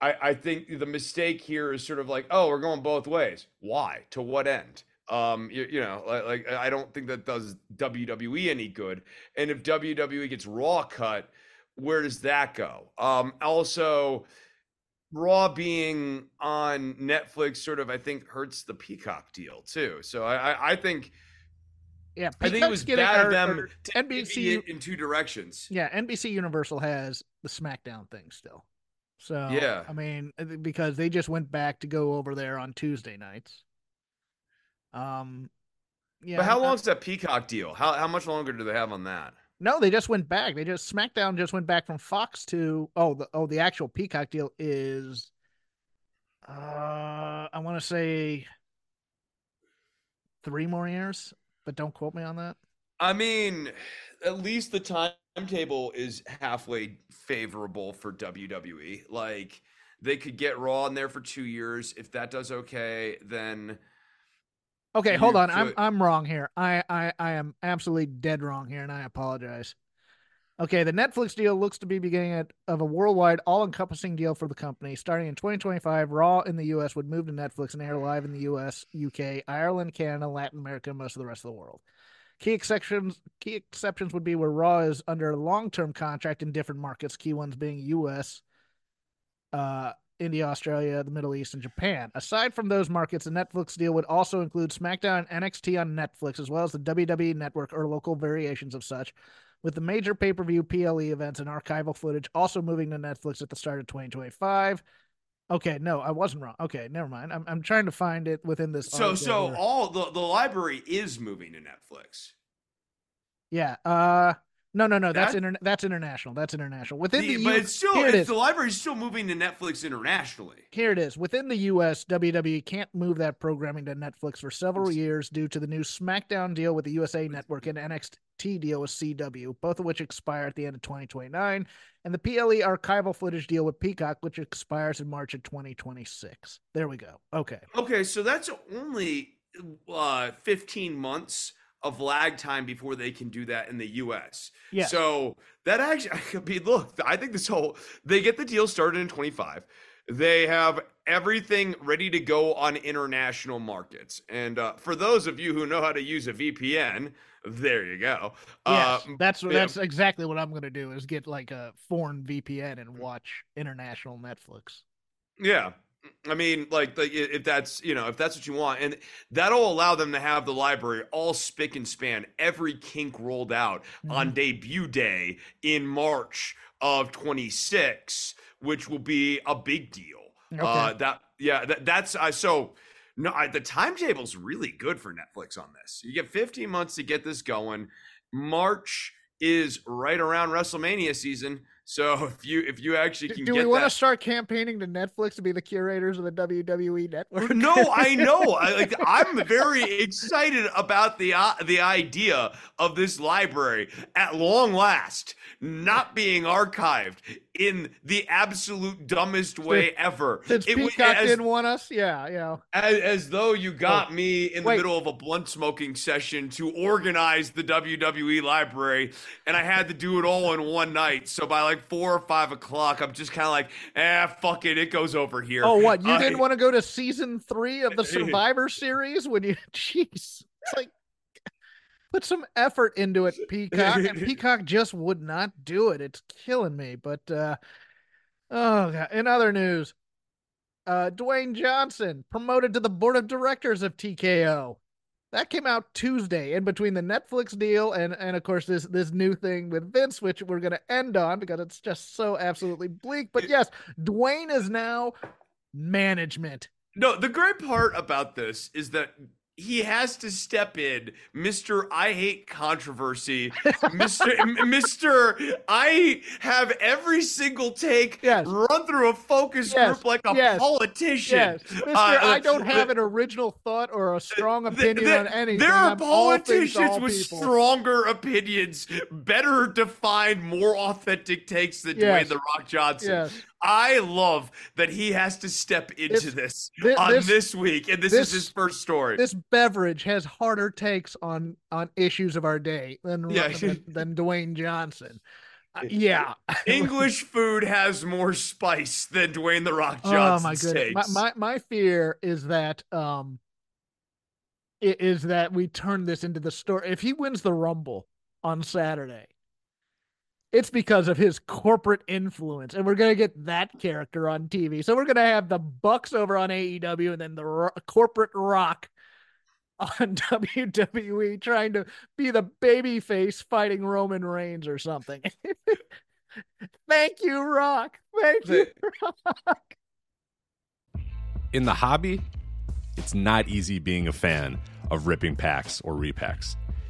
I, I think the mistake here is sort of like, oh, we're going both ways. Why? To what end? Um, you, you know, like, like I don't think that does WWE any good. And if WWE gets Raw cut, where does that go? Um, also, Raw being on Netflix sort of I think hurts the Peacock deal too. So I I, I think Yeah. I think it was getting- bad of them to NBC in two directions. Yeah, NBC Universal has the SmackDown thing still. So Yeah. I mean, because they just went back to go over there on Tuesday nights. Um, yeah. but how uh, long's that Peacock deal? How how much longer do they have on that? No, they just went back. They just SmackDown just went back from Fox to oh the oh the actual Peacock deal is, uh, I want to say three more years, but don't quote me on that. I mean, at least the timetable is halfway favorable for WWE. Like they could get Raw in there for two years. If that does okay, then Okay, hold on. I'm I'm wrong here. I, I I am absolutely dead wrong here, and I apologize. Okay, the Netflix deal looks to be beginning at, of a worldwide, all-encompassing deal for the company. Starting in 2025, Raw in the U.S. would move to Netflix and air live in the U.S., UK, Ireland, Canada, Latin America, and most of the rest of the world. Key exceptions key exceptions would be where Raw is under a long-term contract in different markets. Key ones being U.S., uh, India, Australia, the Middle East, and Japan. Aside from those markets, the Netflix deal would also include SmackDown and NXT on Netflix, as well as the WWE Network or local variations of such, with the major pay per view PLE events and archival footage also moving to Netflix at the start of 2025. Okay, no, I wasn't wrong. Okay, never mind. I'm, I'm trying to find it within this. so so all the the library is moving to Netflix. yeah. Uh, no, no, no. That's That- inter- That's international. That's international. Within the, The- but U- it's still it it's, the library's still moving to Netflix internationally. Here it is. Within the US, WWE can't move that programming to Netflix for several years due to the new SmackDown deal with the USA Network and NXT deal with CW, both of which expire at the end of 2029, and the PLE archival footage deal with Peacock, which expires in March of 2026. There we go. Okay. Okay, so that's only uh 15 months of lag time before they can do that in the US. Yeah. So that actually, [LAUGHS] I be look, I think this whole they get the deal started in 25. They have everything ready to go on international markets. And uh, for those of you who know how to use a VPN, there you go. Yes, Uh, that's yeah. that's exactly what I'm going to do is get like a foreign VPN and watch international Netflix. Yeah. I mean, like, i- if that's you know if that's what you want, and that'll allow them to have the library all spick and span, every kink rolled out on debut day in March of 26, which will be a big deal. Okay. Uh, that yeah, that, that's uh, so. No, I, the timetable's really good for Netflix on this. You get 15 months to get this going. March is right around WrestleMania season, so [LAUGHS] if you if you actually Do, can do we want that, to start campaigning to Netflix to be the curators of the WWE network? no, I [LAUGHS] know. I, like I'm very excited about the uh, the idea of this library at long last not being archived in the absolute dumbest way ever. Since It Peacock as, didn't want us, yeah, yeah. as, as though you got me in the wait. middle of a blunt smoking session to organize the WWE library, and I had to do it all in one night. So by like four or five o'clock, I'm just kind of like, ah, fuck it, it goes over here. Oh, what? You Uh, didn't want to go to season three of the [LAUGHS] Survivor series when you? [LAUGHS] Jeez, it's like put some effort into it, Peacock, and [LAUGHS] Peacock just would not do it. It's killing me. But uh oh, God. in other news, uh Dwayne Johnson promoted to the board of directors of TKO. That came out Tuesday in between the Netflix deal and and of course this this new thing with Vince, which we're gonna end on because it's just so absolutely bleak. But yes, Dwayne is now management. No, the great part about this is that he has to step in, Mr. I hate controversy, [LAUGHS] Mr. Mr. I have every single take Yes. run through a focus Yes, group like a yes, politician. Mister, Uh, I don't have an original thought or a strong opinion th- on anything. There are I'm all things politicians all with people. stronger opinions, better defined, more authentic takes than. Dwayne the Rock Johnson. I love that he has to step into this, thi- on this- this, week, and this, this- is his first story. This beverage has harder takes on on issues of our day than Yeah. than, than Dwayne Johnson. Uh, [LAUGHS] yeah. English [LAUGHS] food has more spice than Dwayne the Rock Johnson. oh my goodness. My, takes. my my fear is that um is that we turn this into the story. If he wins the Rumble on Saturday, it's because of his corporate influence, and we're gonna get that character on TV. So we're gonna have the Bucks over on AEW, and then the Ro- corporate Rock on [LAUGHS] WWE trying to be the baby face fighting Roman Reigns or something. [LAUGHS] Thank you, Rock. Thank you, Rock. In the hobby, it's not easy being a fan of ripping packs or repacks.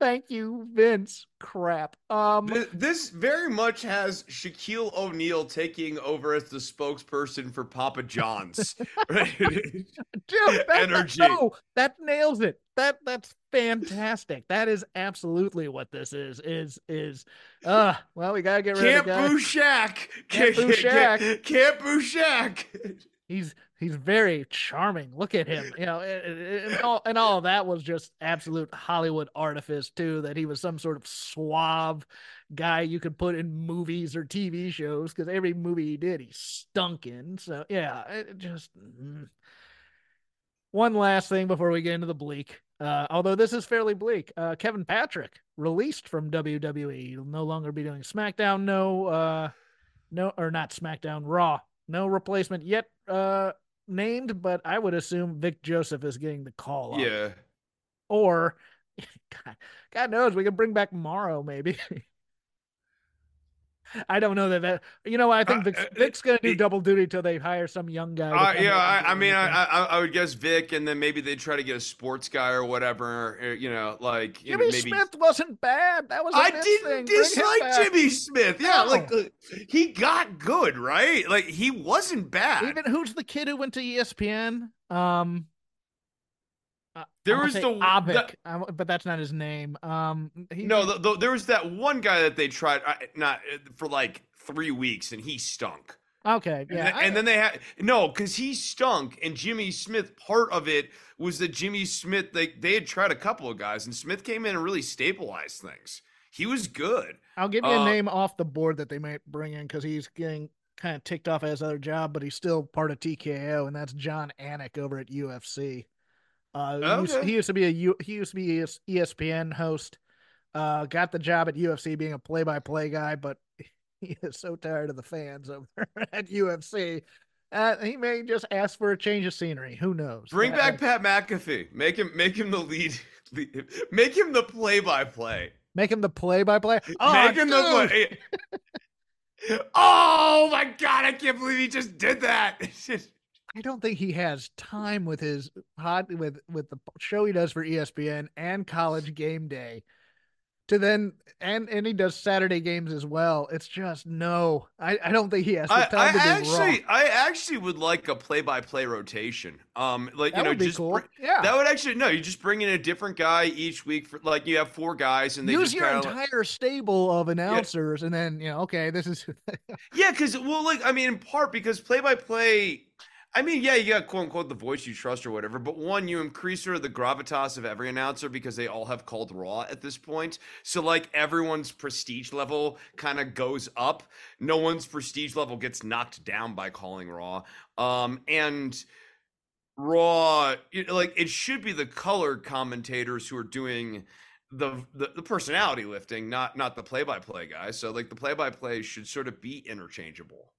thank you, Vince crap. Um, Th- This very much has Shaquille O'Neal taking over as the spokesperson for Papa John's. Right? [LAUGHS] [LAUGHS] dude, that, Energy. No, that nails it. That that's fantastic. That is absolutely what this is. Is is uh well, we gotta get rid Camp of the guy. Boo Shack. Camp [LAUGHS] Boo Shack. Camp Boo Shack. He's he's very charming. Look at him. You know, and, all and all that was just absolute Hollywood artifice too. That he was some sort of suave guy you could put in movies or TV shows because every movie he did he stunk in. So yeah, it just. mm. One last thing before we get into the bleak. Uh, although this is fairly bleak, uh, Kevin Patrick released from WWE. He'll no longer be doing SmackDown. No, uh, no, or not SmackDown. Raw. No replacement yet uh, named, but I would assume Vic Joseph is getting the call. up. Yeah. Or, [LAUGHS] God, God knows, we could bring back Mauro maybe. [LAUGHS] I don't know that. that you know, I think Vic's, uh, Vic's going to do double duty till they hire some young guy. Uh, yeah, I, I mean, I. I I would guess Vic, and then maybe they try to get a sports guy or whatever. or, You know, like you know, Jimmy maybe Smith wasn't bad. That was a I didn't thing. Dislike. Jimmy Smith. Yeah, like he got good, right? Like he wasn't bad. Even who's the kid who went to ESPN? Um, uh, There was the- the- but that's not his name. Um, he, no, the, the, there was that one guy that they tried uh, not for like three weeks, and he stunk. okay, And, yeah, then, I- and then they had no, because he stunk, and Jimmy Smith. Part of it was that Jimmy Smith. They they had tried a couple of guys, and Smith came in and really stabilized things. He was good. I'll give you uh, a name off the board that they might bring in because he's getting kind of ticked off at his other job, but he's still part of TKO, and that's Jon Anik over at UFC. Uh, he, used, he used to be a U, he used to be ESPN host. Uh, got the job at UFC being a play-by-play guy, but [LAUGHS] he is so tired of the fans over [LAUGHS] at UFC. Uh, he may just ask for a change of scenery. Who knows? Bring Uh, back Pat McAfee. Make him make him the lead. [LAUGHS] lead make him the play by play. Make him the play-by-play. Oh, Make him the dude! play. oh my god! I can't believe he just did that. I don't think he has time with his hot with with the show he does for ESPN and College Game Day to then and and he does Saturday games as well. It's just no. I I don't think he has the I, time I to do actually, Raw. I actually would like a play-by-play rotation. Um, like That you know, just cool. bring- yeah. that would actually no. You just bring in a different guy each week for like you have four guys and they Use just your kinda, like- entire stable of announcers and then you know okay this is [LAUGHS] Yeah, because well, like I mean, in part because play by play, I mean, yeah, you got quote unquote the voice you trust or whatever. But one, you increase sort of the gravitas of every announcer because they all have called Raw at this point. So like everyone's prestige level kind of goes up. No one's prestige level gets knocked down by calling Raw. Um, and Raw, like it should be the color commentators who are doing. The, the the personality lifting, not not the play by play guys. So like the play by play should sort of be interchangeable.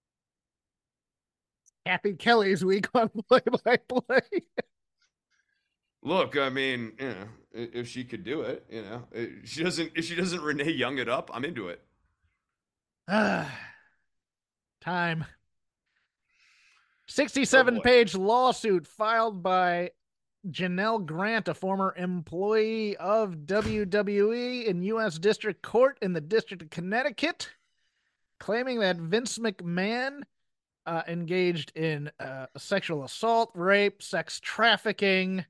Cathy Kelley's week [LAUGHS] on play by play. Look, I mean, you know, if she could do it, you know, if she doesn't. If she doesn't Renee Young it up, I'm into it. Ah, [SIGHS] Time. 67 boy. page lawsuit filed by Janelle Grant, a former employee of WWE in U.S. District Court in the District of Connecticut, claiming that Vince McMahon uh, engaged in uh, sexual assault, rape, sex trafficking,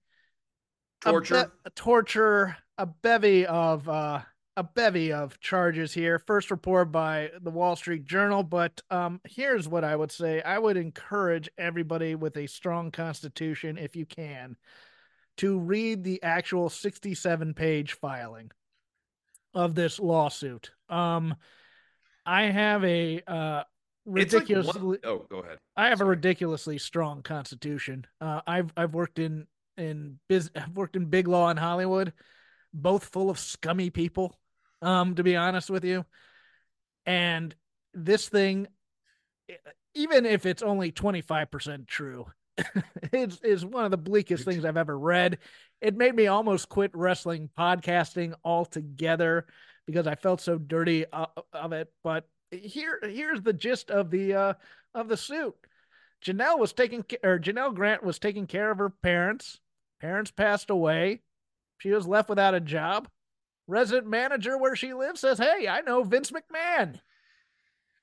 a Torture. be- a torture, a bevy of uh, a bevy of charges here. First report by the Wall Street Journal, but um, here's what I would say: I would encourage everybody with a strong constitution, if you can, to read the actual 67-page filing of this lawsuit. Um, I have a uh, It's like ridiculously. oh, go ahead. I have a ridiculously strong constitution. Uh, I've I've worked in in biz I've worked in big law in Hollywood, both full of scummy people. Um, to be honest with you, and this thing, even if it's only twenty five percent true, [LAUGHS] is is one of the bleakest things I've ever read. It made me almost quit wrestling podcasting altogether because I felt so dirty of it. But here here's the gist of the uh of the suit. Janelle was taking or Janelle Grant was taking care of her parents. Parents passed away. She was left without a job. Resident manager where she lives says, "Hey, I know Vince McMahon."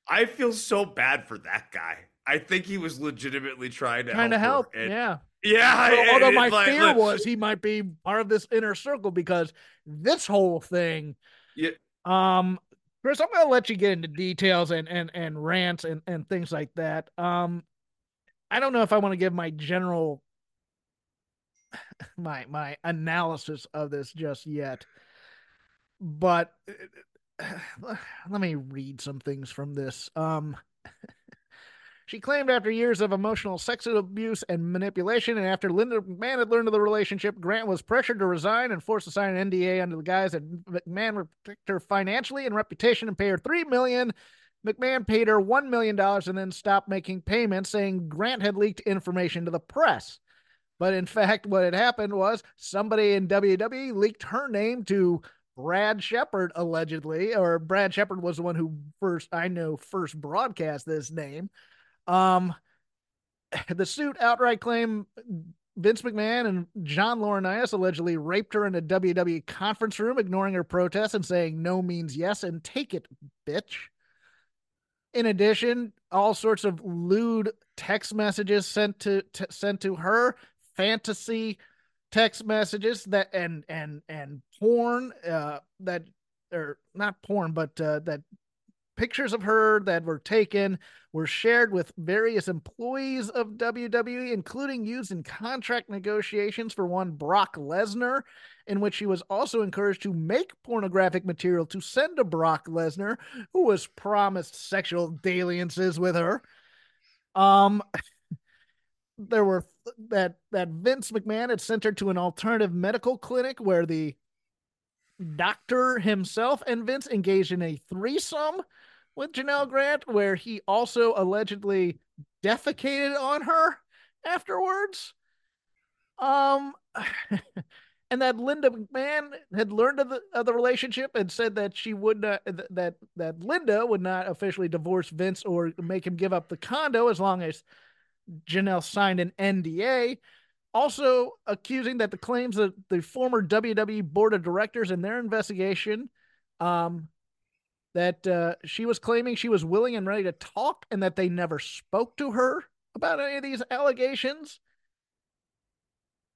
I feel so bad for that guy. I think he was legitimately trying to Trying to help. and- Yeah. yeah. So, although my like, fear was he might be part of this inner circle because this whole thing. Yeah. Um, Chris, I'm gonna let you get into details and and and rants and and things like that. Um, I don't know if I want to give my general [SIGHS] my my analysis of this just yet, but [SIGHS] let me read some things from this. Um. She claimed after years of emotional sex abuse and manipulation, and after Linda McMahon had learned of the relationship, Grant was pressured to resign and forced to sign an NDA under the guise that McMahon would protect her financially and reputation and pay her three million. McMahon paid her one million dollars and then stopped making payments, saying Grant had leaked information to the press. But in fact, what had happened was somebody in WWE leaked her name to Brad Shepard allegedly, or Brad Shepard was the one who first I know first broadcast this name. Um, [LAUGHS] the suit outright claim Vince McMahon and John Laurinaitis allegedly raped her in a WWE conference room, ignoring her protests and saying no means yes and take it, bitch. In addition, all sorts of lewd text messages sent to, to sent to her, fantasy text messages that and and and porn uh that or not porn but uh that pictures of her that were taken were shared with various employees of WWE, including used in contract negotiations for one Brock Lesnar, in which she was also encouraged to make pornographic material to send to Brock Lesnar, who was promised sexual dalliances with her. Um, [LAUGHS] there were th- that that Vince McMahon had sent her to an alternative medical clinic where the doctor himself and Vince engaged in a threesome with Janelle Grant, where he also allegedly defecated on her afterwards. Um, [LAUGHS] and that Linda McMahon had learned of the of the relationship and said that she would not that that Linda would not officially divorce Vince or make him give up the condo as long as Janelle signed an NDA. Also accusing that the claims that the former WWE board of directors in their investigation um, that uh, she was claiming she was willing and ready to talk and that they never spoke to her about any of these allegations.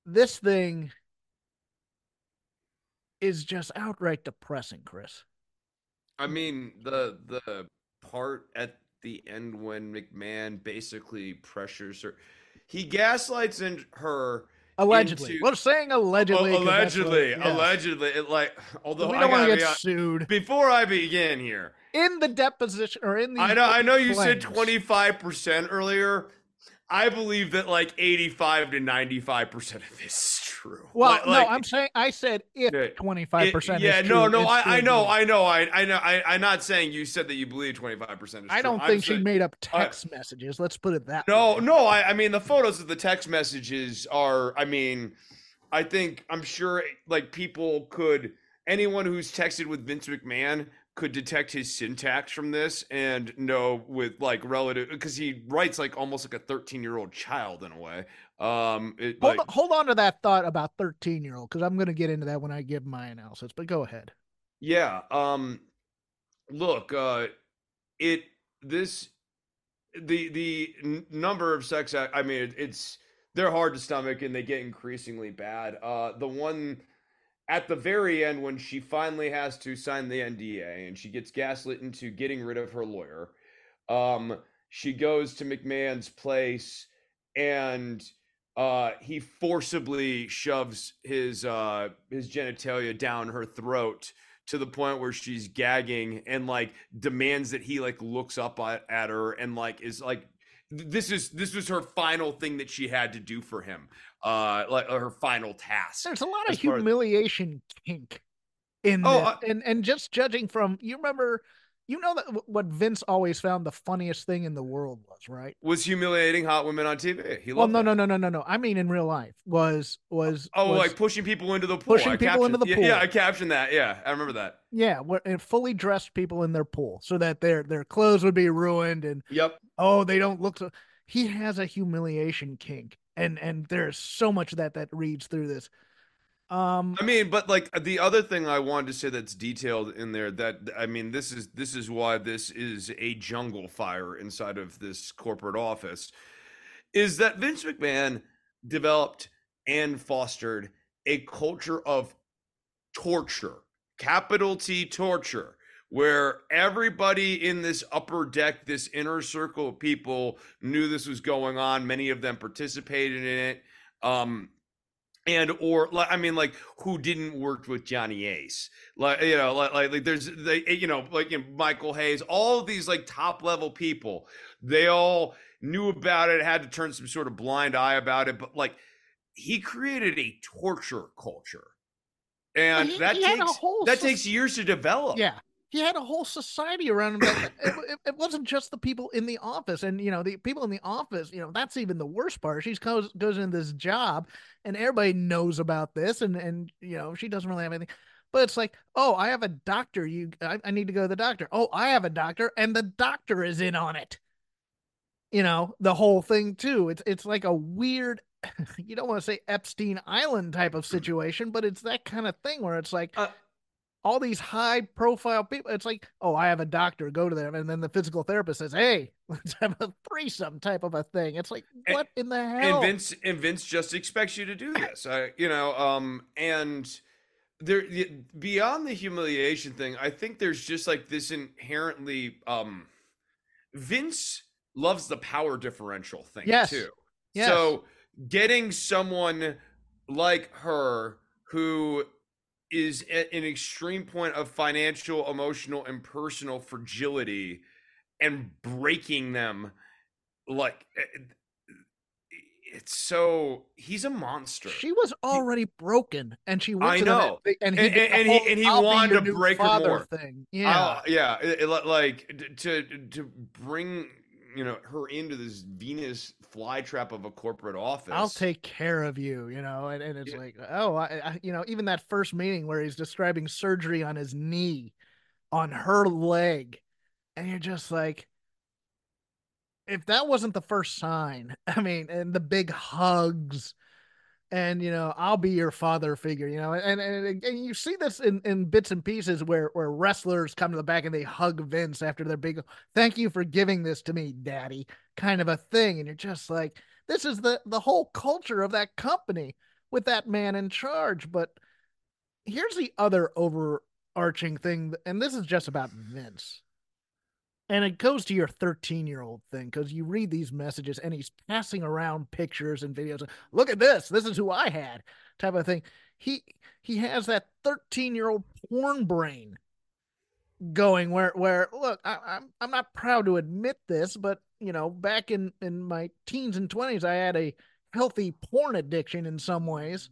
This thing is just outright depressing, Chris. I mean, the the part at the end when McMahon basically pressures her, he gaslights in her Allegedly, into- we're saying allegedly. Oh, 'cause that's what- allegedly, yeah. allegedly. It like, although We I don't want to get sued before I begin here, in the deposition or in the. I know, I know you said twenty five percent earlier. I believe that like eighty five to ninety five percent of this is true. Well, Like- no, like, I'm saying I said if twenty five percent. It- Yeah, no, no, I, I know, I know, I, I know. I, I'm not saying you said that you believe 25 percent is true. I true. don't I'm think she saying- made up text messages. Let's put it that No, way. no. I, I mean, the photos of the text messages are. I mean, I think I'm sure like people could. Anyone who's texted with Vince McMahon could detect his syntax from this and know with like relative because he writes like almost like a 13 year old child in a way. Um, it, Hold, like, on, hold on to that thought about 13 year old because I'm going to get into that when I give my analysis, but go ahead. Yeah. Um look, uh it this the the n- number of sex act I mean it, it's they're hard to stomach and they get increasingly bad. Uh the one at the very end when she finally has to sign the NDA and she gets gaslit into getting rid of her lawyer. Um she goes to McMahon's place and uh he forcibly shoves his uh his genitalia down her throat to the point where she's gagging and like demands that he like looks up at, at her and like is like this is this was her final thing that she had to do for him uh like her final task There's a lot of As far as- humiliation kink in Oh, this. I- and and just judging from you remember you know that what Vince always found the funniest thing in the world was, right? was humiliating hot women on tv he Well, no, that. no, no, no, no, no. I mean, in real life, was was oh was, like pushing people into the pool pushing I people into captioned- the yeah, yeah i captioned that yeah i remember that yeah, where, and fully dressed people in their pool so that their their clothes would be ruined and yep oh they don't look so. He has a humiliation kink, and and there's so much of that that reads through this. Um, I mean, but like the other thing I wanted to say that's detailed in there that I mean, this is this is why this is a jungle fire inside of this corporate office is that Vince McMahon developed and fostered a culture of torture, capital T torture, where everybody in this upper deck, this inner circle of people knew this was going on. Many of them participated in it. Um, and or I mean like who didn't work with Johnny Ace like you know like like, like there's they you know like you know, Michael Hayes all of these like top level people they all knew about it had to turn some sort of blind eye about it but like he created a torture culture and he- that he takes that takes years to develop Yeah. He had a whole society around him. That, it, it, wasn't just the people in the office, and you know the people in the office. You know that's even the worst part. She goes goes into this job, and everybody knows about this, and and you know she doesn't really have anything. But it's like, oh, I have a doctor. You, I, I need to go to the doctor. Oh, I have a doctor, and the doctor is in on it. You know, the whole thing too. It's it's like a weird [LAUGHS] you don't want to say Epstein Island type of situation, but it's that kind of thing where it's like Uh, all these high profile people. It's like, oh, I have a doctor, go to them, and then the physical therapist says, "Hey, [LAUGHS] let's have a threesome type of a thing." It's like, And- what in the hell? and Vince and Vince just expects you to do this. I, you know, um, and there beyond the humiliation thing, I think there's just like this inherently um, Vince loves the power differential thing Yes. too. Yes. So getting someone like her who is at an extreme point of financial, emotional, and personal fragility and breaking them like eh, it's so he's a monster. she was already broken, and she went I to know. and he And- the and he- and he wanted to break her more. thing. Yeah, yeah, it- it- like to to bring you know her into this Venus flytrap of a corporate office. I'll take care of you, you know, and, and it's Yeah. like, oh, I, I, you know, even that first meeting where he's describing surgery on his knee, on her leg, and you're just like, if that wasn't the first sign, [LAUGHS] I mean, and the big hugs, and you know, I'll be your father figure, you know, and and, and you see this in, in bits and pieces where where wrestlers come to the back and they hug Vince after their big, thank you for giving this to me, Daddy, kind of a thing, and you're just like this is the the whole culture of that company with that man in charge but here's the other overarching thing and this is just about vince and it goes to your 13 year old thing because you read these messages and he's passing around pictures and videos look at this this is who i had type of thing. He he has that 13 year old porn brain going where where look I, i'm i'm not proud to admit this but you know back in in my teens and 20s i had a healthy porn addiction in some ways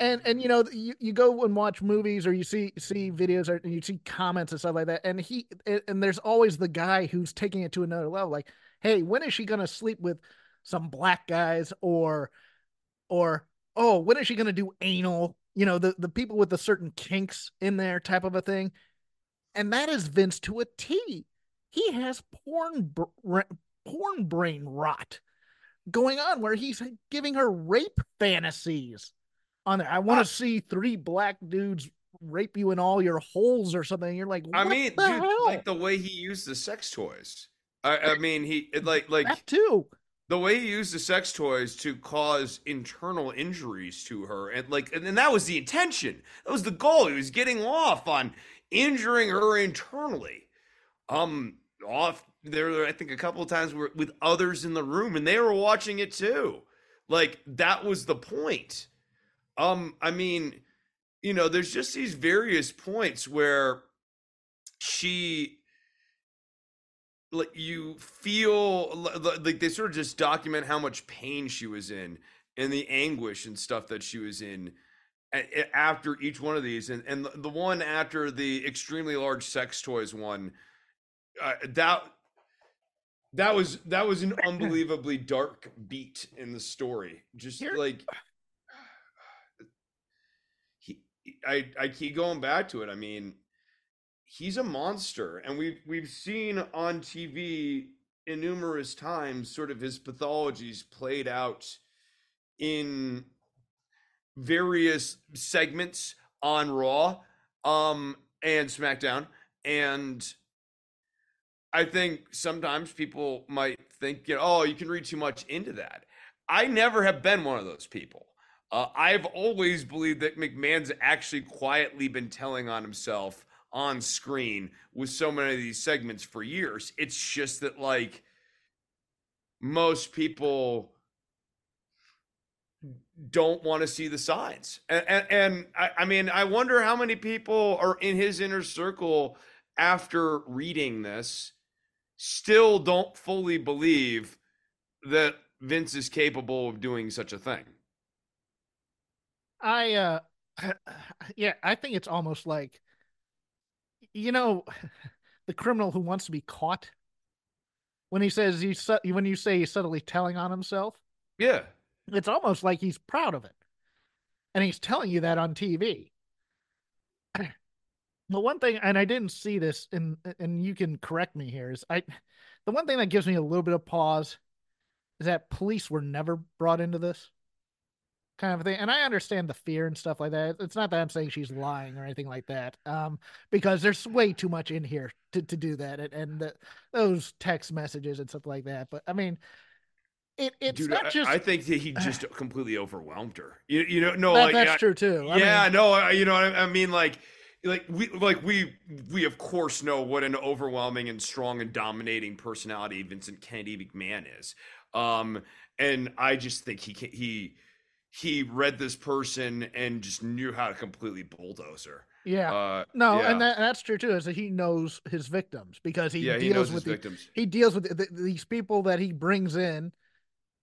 and and you know you, you go and watch movies or you see see videos or you see comments and stuff like that and he and there's always the guy who's taking it to another level like hey when is she going to sleep with some black guys or or oh when is she going to do anal? You know the the people with the certain kinks in there type of a thing. And that is Vince to a T. He has porn br- porn brain rot going on where he's giving her rape fantasies on there. I want to see three black dudes rape you in all your holes or something. You're like, I mean, dude, hell? like the way he used the sex toys. I, I mean, he like like that too. the way he used the sex toys to cause internal injuries to her, and like, and, and that was the intention. That was the goal. He was getting off on injuring her internally. Um, off there, I think a couple of times were with others in the room, and they were watching it too. Like that was the point. Um, I mean, you know, there's just these various points where she like you feel li- li- like they sort of just document how much pain she was in and the anguish and stuff that she was in after each one of these. And and the- the one after the extremely large sex toys one uh, that that was that was an [CLEARS THROAT] unbelievably dark beat in the story. Just Here- like he i i keep going back to it. I mean he's a monster and we've we've seen on tv in numerous times sort of his pathologies played out in various segments on raw um and smackdown. And i think sometimes people might think you know oh you can read too much into that. I never have been one of those people uh, i've always believed that mcmahon's actually quietly been telling on himself on screen with so many of these segments for years. It's just that like most people don't want to see the signs. And, and, and I, I mean, I wonder how many people are in his inner circle after reading this still don't fully believe that Vince is capable of doing such a thing. I uh [CLEARS THROAT] yeah, I think it's almost like you know [LAUGHS] the criminal who wants to be caught? When he says he's su- when you say he's subtly telling on himself? Yeah. it's almost like he's proud of it. And he's telling you that on tv [CLEARS THROAT] the one thing, and I didn't see this, and and you can correct me here, is I, the one thing that gives me a little bit of pause, is that police were never brought into this kind of thing. And I understand the fear and stuff like that. It's not that I'm saying she's lying or anything like that, um, because there's way too much in here to, to do that, and, and the, those text messages and stuff like that. But I mean, it, it's Dude, not I- just I think that he just [SIGHS] completely overwhelmed her. You, you know, no, that- like that's I- true too. I yeah, mean, no, I- you know what I, I mean, like, like we, like we, we of course know what an overwhelming and strong and dominating personality Vincent Kennedy McMahon is. Um, and I just think he can, he, he read this person and just knew how to completely bulldoze her. yeah. Uh, no, yeah. and that, that's true too. Is that he knows his victims because he yeah, deals he with the, victims. he deals with the, these people that he brings in.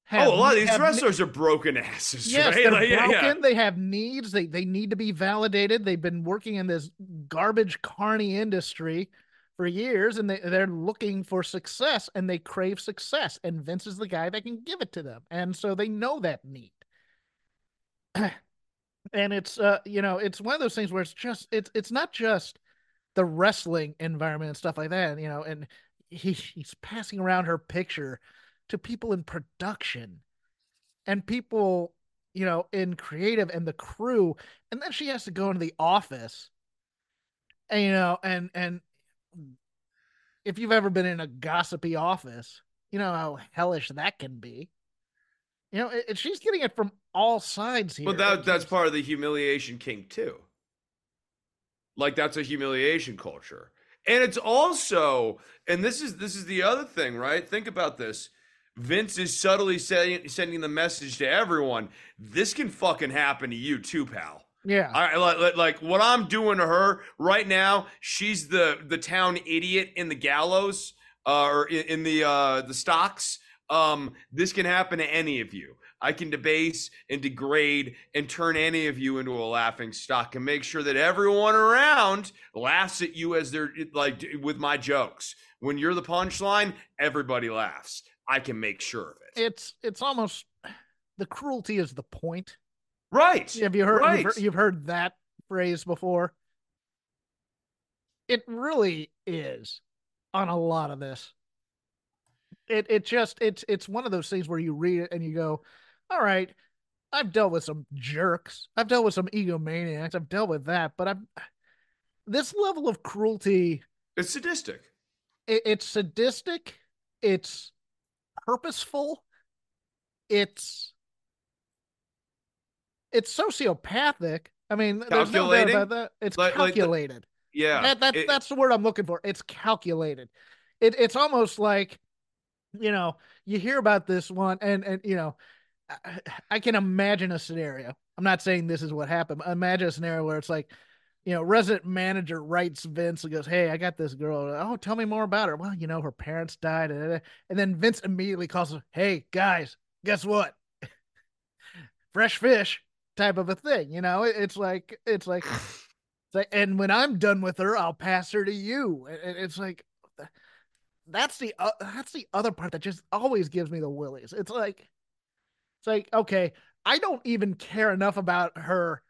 Have, oh, a lot of these have- wrestlers are broken asses, [LAUGHS] Yes, right? they're Like, yeah, broken. yeah. They have needs. They they need to be validated. They've been working in this garbage carny industry for years, and they they're looking for success, and they crave success. And Vince is the guy that can give it to them, and so they know that need. And it's uh you know it's one of those things where it's just it's it's not just the wrestling environment and stuff like that you know and he he's passing around her picture to people in production and people you know in creative and the crew and then she has to go into the office and you know and and if you've ever been in a gossipy office you know how hellish that can be. You know it- she's getting it from all sides here But that that's part of the humiliation king too. Like that's a humiliation culture. And it's also, and this is this is the other thing, right? Think about this. Vince is subtly saying, sending the message to everyone. This can fucking happen to you too, pal. yeah I like, like like what I'm doing to her right now. She's the the town idiot in the gallows, uh, or in, in the uh, the stocks. Um, this can happen to any of you. I can debase and degrade and turn any of you into a laughing stock and make sure that everyone around laughs at you as they're like with my jokes. When you're the punchline, everybody laughs. I can make sure of it. it's it's almost the cruelty is the point. right. Have you heard, Right. you've heard you've heard that phrase before? It really is on a lot of this. It it just it's it's one of those things where you read it and you go, all right, I've dealt with some jerks. I've dealt with some egomaniacs. I've dealt with that, but I've this level of cruelty It's sadistic. it, it's sadistic. It's purposeful. It's it's sociopathic. I mean there's no doubt about that. It's Like- like the- calculated. Yeah. that, that, it- that's the word i'm looking for. It's calculated. It, it's almost like you know you hear about this one and and you know I, can imagine a scenario i'm not saying this is what happened but imagine a scenario where it's like you know, resident manager writes Vince and goes, Hey, I got this girl. Oh, tell me more about her. Well, you know, her parents died. da, da, da." And then Vince immediately calls her, Hey, guys, guess what? [LAUGHS] Fresh fish type of a thing. You know, it's like, it's like, it's like, and when I'm done with her, I'll pass her to you. It's like, that's the, uh, that's the other part that just always gives me the willies. It's like, it's like, okay, I don't even care enough about her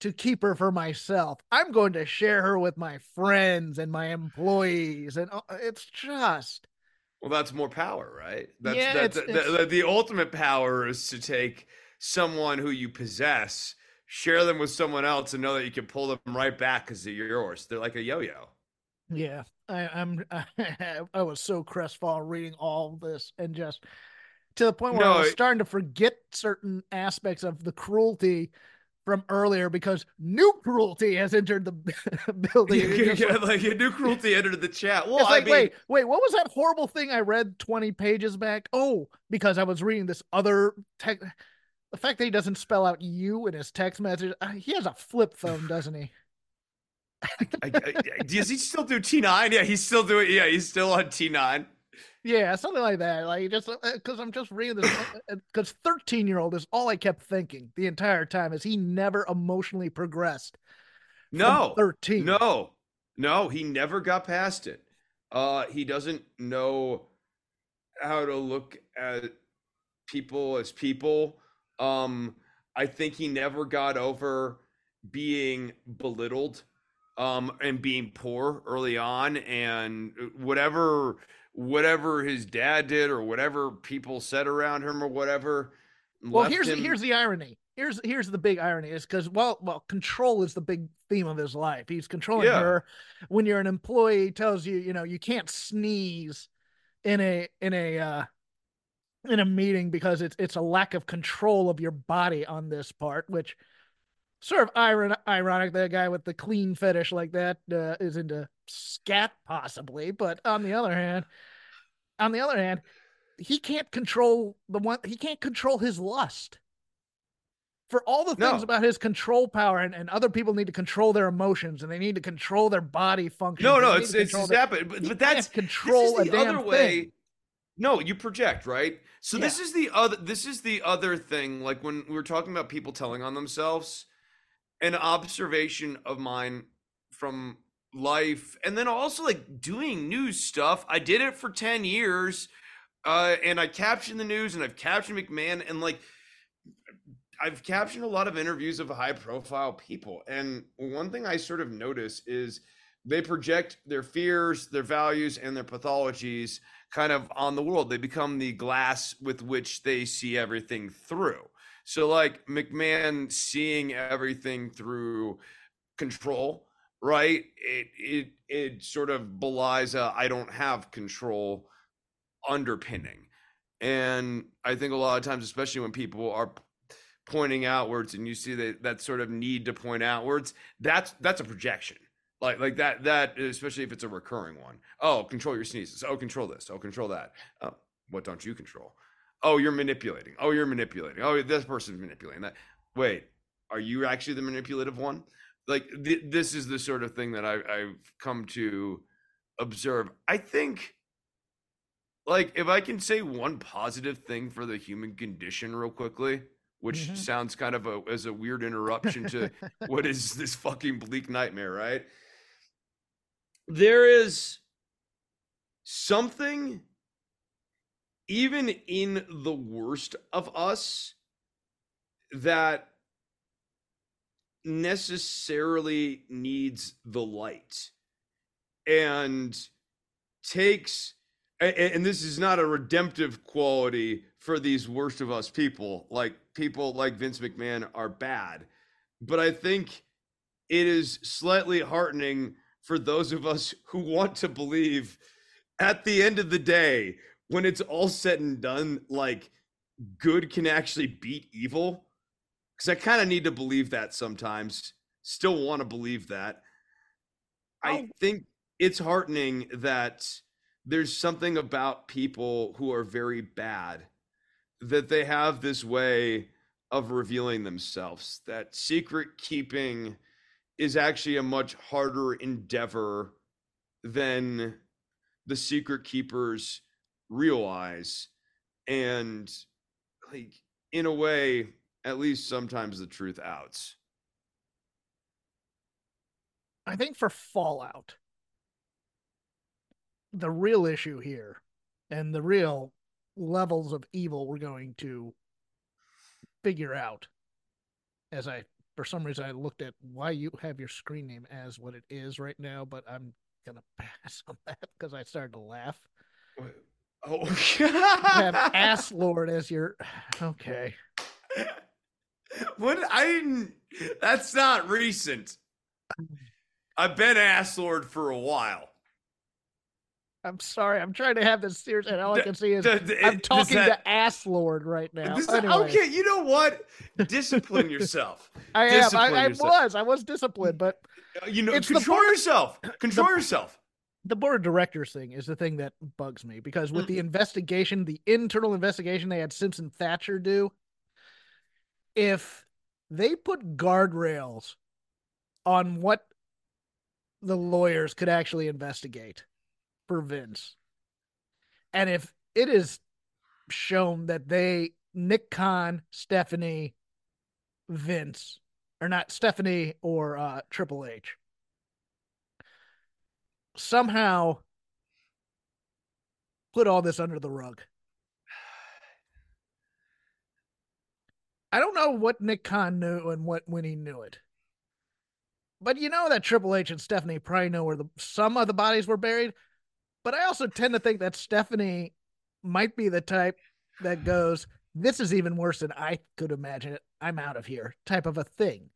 to keep her for myself. I'm going to share her with my friends and my employees, and uh, it's just Well, that's more power, right? That's Yeah, that's it's- the, it's- the, the ultimate power is to take someone who you possess, share them with someone else, and know that you can pull them right back because they're yours. They're like a yo-yo. yeah. I, I'm [LAUGHS] I was so crestfallen reading all this and just to the point where I No, was it- starting to forget certain aspects of the cruelty from earlier because new cruelty has entered the [LAUGHS] building. Yeah, yeah, like- a new cruelty entered the chat. Well, it's I like, mean, wait, wait, what was that horrible thing I read 20 pages back? Oh, because I was reading this other tech. The fact that he doesn't spell out you in his text message, uh, he has a flip phone, [SIGHS] doesn't he? I, I, does he still do T9? Yeah, he's still doing. Yeah, he's still on T9. Yeah, something like that. Like just because I'm just reading this, because 13 year old is all I kept thinking the entire time is he never emotionally progressed. No, 13. No, no, he never got past it. Uh, he doesn't know how to look at people as people. Um, I think he never got over being belittled um, and being poor early on, and whatever whatever his dad did or whatever people said around him or whatever. Well, here's him- here's the irony. Here's here's the big irony is because well well control is the big theme of his life. He's controlling Yeah. her. When you're an employee, he tells you you know you can't sneeze in a in a uh, in a meeting because it's it's a lack of control of your body on this part, which sort of iron, ironic that a guy with the clean fetish like that uh, is into scat possibly, but on the other hand, on the other hand, he can't control the one he can't control his lust. For all the things No. about his control power, and, and other people need to control their emotions and they need to control their body function. No, no, it's it's just happened. But, but that's control this is a the damn other way. thing. No, you project, right? So this is the other this is the other thing like when we were talking about people telling on themselves an observation of mine from life and then also like doing news stuff. I did it for 10 years uh and I captioned the news and I've captioned McMahon and like I've captioned a lot of interviews of high profile people and one thing I sort of notice is they project their fears, their values, and their pathologies kind of on the world. They become the glass with which they see everything through. So, like McMahon seeing everything through control, right? It it it sort of belies a I don't have control underpinning. And I think a lot of times, especially when people are pointing outwards and you see that that sort of need to point outwards, that's that's a projection. Like like that that especially if it's a recurring one. Oh control your sneezes. Oh control this. Oh control that. Oh what don't you control oh you're manipulating. Oh you're manipulating. Oh this person's manipulating that. Wait are you actually the manipulative one? Like th- this is the sort of thing that I, i've come to observe. I think like if i can say one positive thing for the human condition real quickly which Mhm. sounds kind of a as a weird interruption to [LAUGHS] what is this fucking bleak nightmare, right? There is something, even in the worst of us, that necessarily needs the light and takes and this is not a redemptive quality for these worst of us people like people like vince mcmahon are bad but i think it is slightly heartening for those of us who want to believe at the end of the day when it's all said and done like good can actually beat evil. Because i kind of need to believe that sometimes. Still want to believe that. I Oh. think it's heartening that there's something about people who are very bad that they have this way of revealing themselves. That secret keeping is actually a much harder endeavor than the secret keepers realize and like in a way at least sometimes the truth outs I think for Fallout, the real issue here and the real levels of evil we're going to figure out as I for some reason I looked at why you have your screen name as what it is right now, but I'm gonna [LAUGHS] pass on that because I started to laugh. Oh You [LAUGHS] have Ass Lord as your okay. [LAUGHS] what i didn't that's not recent i've been ass lord for a while I'm sorry, I'm trying to have this serious and all I can see is d- d- I'm talking that- to Ass Lord right now. Is- Anyway, okay you know what [LAUGHS] discipline yourself I am. I, discipline I yourself. was. I was disciplined, but you know the control yourself control yourself the board of directors thing is the thing that bugs me because with the investigation, the internal investigation they had Simpson Thacher do, if they put guardrails on what the lawyers could actually investigate for Vince, and if it is shown that they Nick Khan, Stephanie, Vince, or not Stephanie or uh, Triple H somehow put all this under the rug. [SIGHS] I don't know what Nick Khan knew and what when he knew it. but you know that Triple H and Stephanie probably know where the some of the bodies were buried. But I also tend to think that Stephanie might be the type that goes, "This is even worse than I could imagine it. I'm out of here." Type of a thing.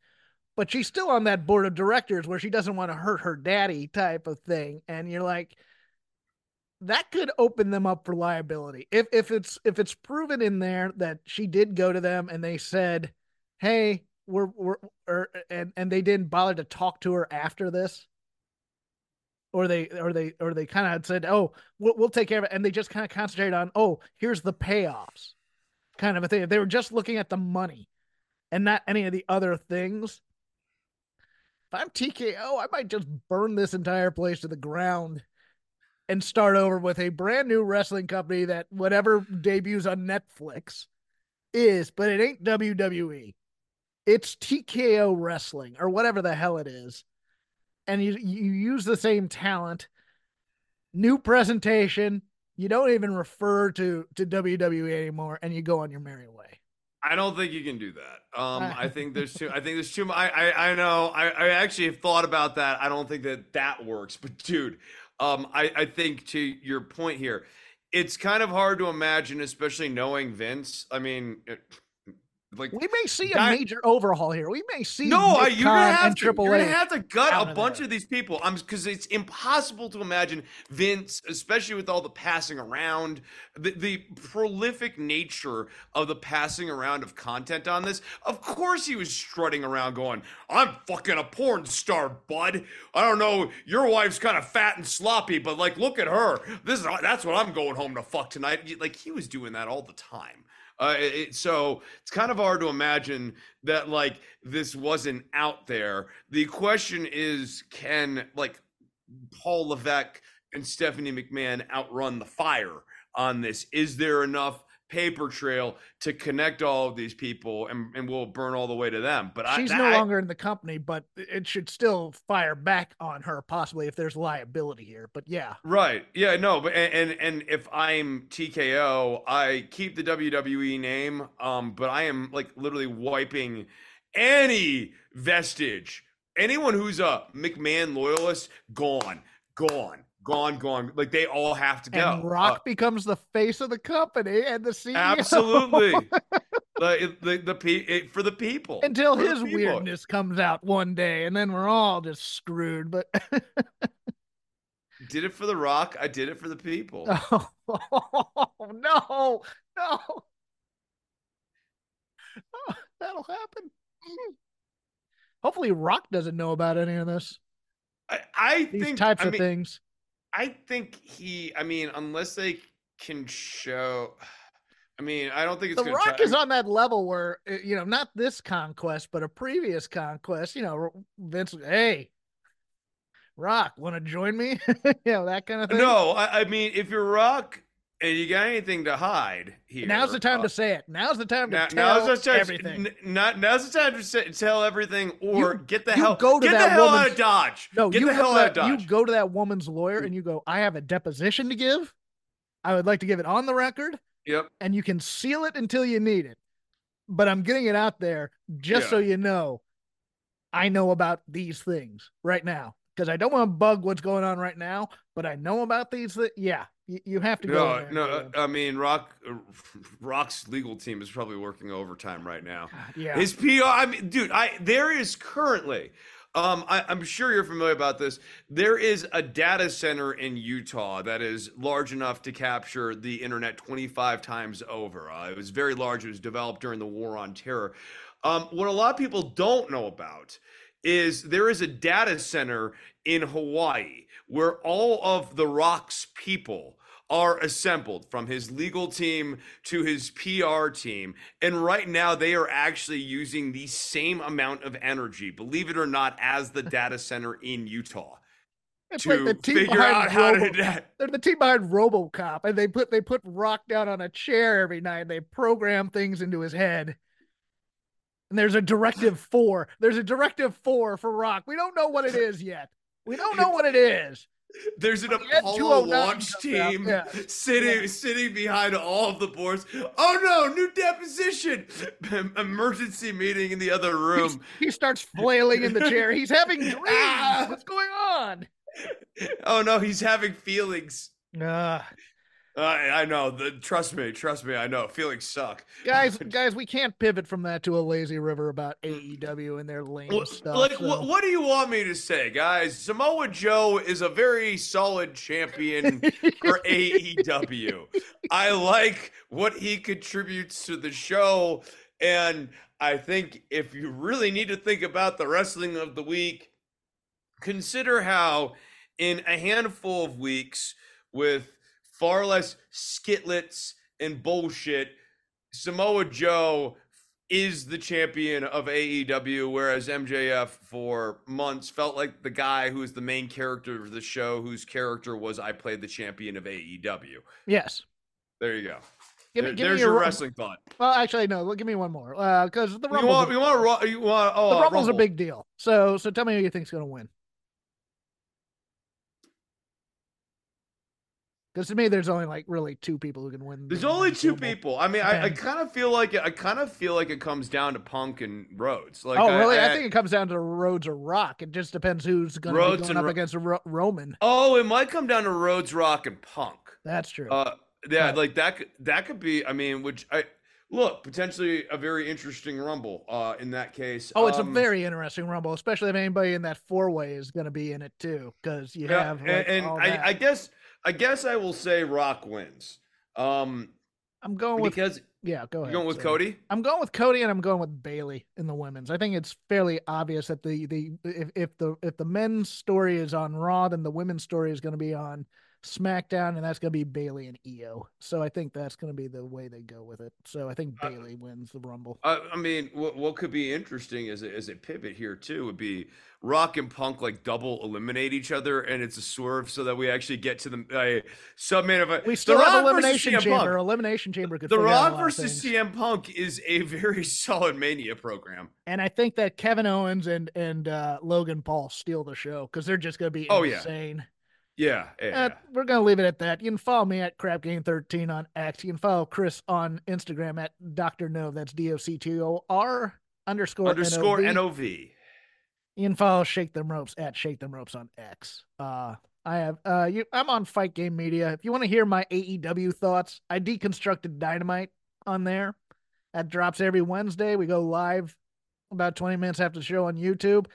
But she's still on that board of directors where she doesn't want to hurt her daddy type of thing, and you're like, that could open them up for liability if if it's if it's proven in there that she did go to them and they said, "Hey, we're we're or and and they didn't bother to talk to her after this." Or they, or they, or they kind of said, "Oh, we'll, we'll take care of it," and they just kind of concentrated on, "Oh, here's the payoffs," kind of a thing. They were just looking at the money, and not any of the other things. If I'm TKO, I might just burn this entire place to the ground and start over with a brand new wrestling company that whatever debuts on Netflix is, but it ain't WWE. It's TKO Wrestling or whatever the hell it is. And you you use the same talent, new presentation. You don't even refer to to WWE anymore, and you go on your merry way. I don't think you can do that. Um, I think there's too. I think there's too. I I, I know. I, I actually have thought about that. I don't think that that works. But dude, um, I I think to your point here, it's kind of hard to imagine, especially knowing Vince. I mean, it, like We may see a major overhaul here. We may see no, I, you're gonna have to. Triple You're gonna have to gut a of bunch there. of these people. I'm because it's impossible to imagine Vince, especially with all the passing around, the, the prolific nature of the passing around of content on this. Of course, he was strutting around going, "I'm fucking a porn star, bud. I don't know, your wife's kind of fat and sloppy, but like, look at her. This is that's what I'm going home to fuck tonight." Like he was doing that all the time. Uh, it, so it's kind of hard to imagine that like this wasn't out there. The question is, can like Paul Levesque and Stephanie McMahon outrun the fire on this? Is there enough paper trail to connect all of these people and, and we'll burn all the way to them? But She's that- no I- longer in the company, but it should still fire back on her possibly if there's liability here. But yeah, Right. Yeah. No. But and, and and if I'm TKO, I keep the WWE name. Um. But I am like literally wiping any vestige. Anyone who's a McMahon loyalist, gone, gone, gone, gone. Like they all have to go. and Rock Uh, becomes the face of the company and the CEO. absolutely. [LAUGHS] the the the pe- it, for the people Until For his people. weirdness comes out one day, and then we're all just screwed. But Did it for the Rock. I did it for the people. [LAUGHS] oh, no, no, Oh, that'll happen. Hopefully, Rock doesn't know about any of this. I, I These think types I of mean, things. I think he. I mean, unless they can show. [SIGHS] I mean, I don't think it's The. Rock try- is on that level where uh, you know, not this conquest, but a previous conquest. You know, Vince, hey, Rock, want to join me? [LAUGHS] you know, that kind of thing. No, I, I mean, if you're Rock and you got anything to hide here, Now's the time uh, to say it. Now's the time to now, tell now's the time. everything. n- Not now's the time to say, tell everything, or You- get the hell go to get the that hell out of Dodge. No, get you the hell out of that, you go to that woman's lawyer and you go, I have a deposition to give. I would like to give it on the record, Yep. and you can seal it until you need it. But I'm getting it out there just so you know I know about these things right now. Because I don't want to bug what's going on right now, but I know about these That Yeah, you, you have to go. No, there no. I mean, Rock, [LAUGHS] Rock's legal team is probably working overtime right now. yeah. His PR, I mean, dude, I there is currently, um, I, I'm sure you're familiar about this. There is a data center in Utah that is large enough to capture the internet 25 times over. Uh, it was very large. It was developed during the War on Terror. Um, what a lot of people don't know about is there is a data center in Hawaii where all of the Rock's people are assembled from his legal team to his PR team. And right now, they are actually using the same amount of energy, believe it or not, as the [LAUGHS] data center in Utah It's like to the team figure out how Robo- to. They're the team behind RoboCop, and they put they put Rock down on a chair every night. And they program things into his head. And there's a directive four. There's a directive four for Rock. We don't know what it is yet. We don't know what it is. There's an Apollo launch team yeah. sitting sitting behind all of the boards. Oh no, new deposition! [LAUGHS] Emergency meeting in the other room. He starts flailing in the chair. [LAUGHS] He's having dreams. Ah. What's going on? Oh no, he's having feelings. Uh, I I know. The, trust me, trust me. I know. Feelings suck. guys, [LAUGHS] guys, we can't pivot from that to a lazy river about AEW and their lame Wha- stuff. like, so- what, what do you want me to say, guys? Samoa Joe is a very solid champion for [LAUGHS] AEW. I like what he contributes to the show. And I think if you really need to think about the wrestling of the week, consider how in a handful of weeks with far less skitlets and bullshit, Samoa Joe is the champion of AEW, whereas MJF for months felt like the guy who was the main character of the show, whose character was I played the champion of AEW. yes. There you go. Give me, There- give there's me your ru- wrestling thought. Well, actually, no. Give me one more, because the You Rumble's, want, you want, you want, oh, the uh, Rumble's a big deal. So, so tell me who you think's going to win. Because to me, there's only like really two people who can win. There's the only two people. I mean, I, I kind of feel like it, I kind of feel like it comes down to Punk and Rhodes. Like, oh, really? I, I, think it comes down to Rhodes or Rock. It just depends who's going to be going and up Ro- against Ro- Roman. Oh, it might come down to Rhodes, Rock, and Punk. That's true. Uh, yeah, Right. like that. Could, that could be. I mean, which I look potentially a very interesting rumble. Uh, in that case. oh, it's Um, a very interesting Rumble, especially if anybody in that four way is going to be in it too, because you Yeah, have and, like, and all I. I guess I guess I will say Rock wins. Um, I'm going with because yeah. Go ahead. you're going with. Cody. I'm going with Cody and I'm going with Bayley in the women's. I think it's fairly obvious that the the if, if the if the men's story is on Raw, then the women's story is going to be on SmackDown, and that's going to be Bayley and IYO. So I think that's going to be the way they go with it. So I think Uh, Bayley wins the Rumble. I, I mean, what, what could be interesting as a, as a pivot here too would be Rock and Punk like double eliminate each other, and it's a swerve so that we actually get to the uh, subman of a We still the have Rock elimination chamber. Punk. Elimination chamber could The Rock versus. CM Punk is a very [LAUGHS] solid Mania program. and I think that Kevin Owens and and uh, Logan Paul steal the show because they're just going to be Oh, yeah. insane. Yeah, yeah. Uh, we're gonna leave it at that. You can follow me at Crap Game Thirteen on X. You can follow Chris on Instagram at Dr. Nove. That's D O C T O R underscore underscore N-O-V. NOV. You can follow Shake Them Ropes at Shake Them Ropes on X. Uh, I have uh, you. I'm on Fight Game Media. If you want to hear my AEW thoughts, I deconstructed Dynamite on there. That drops every Wednesday. We go live about 20 minutes after the show on YouTube.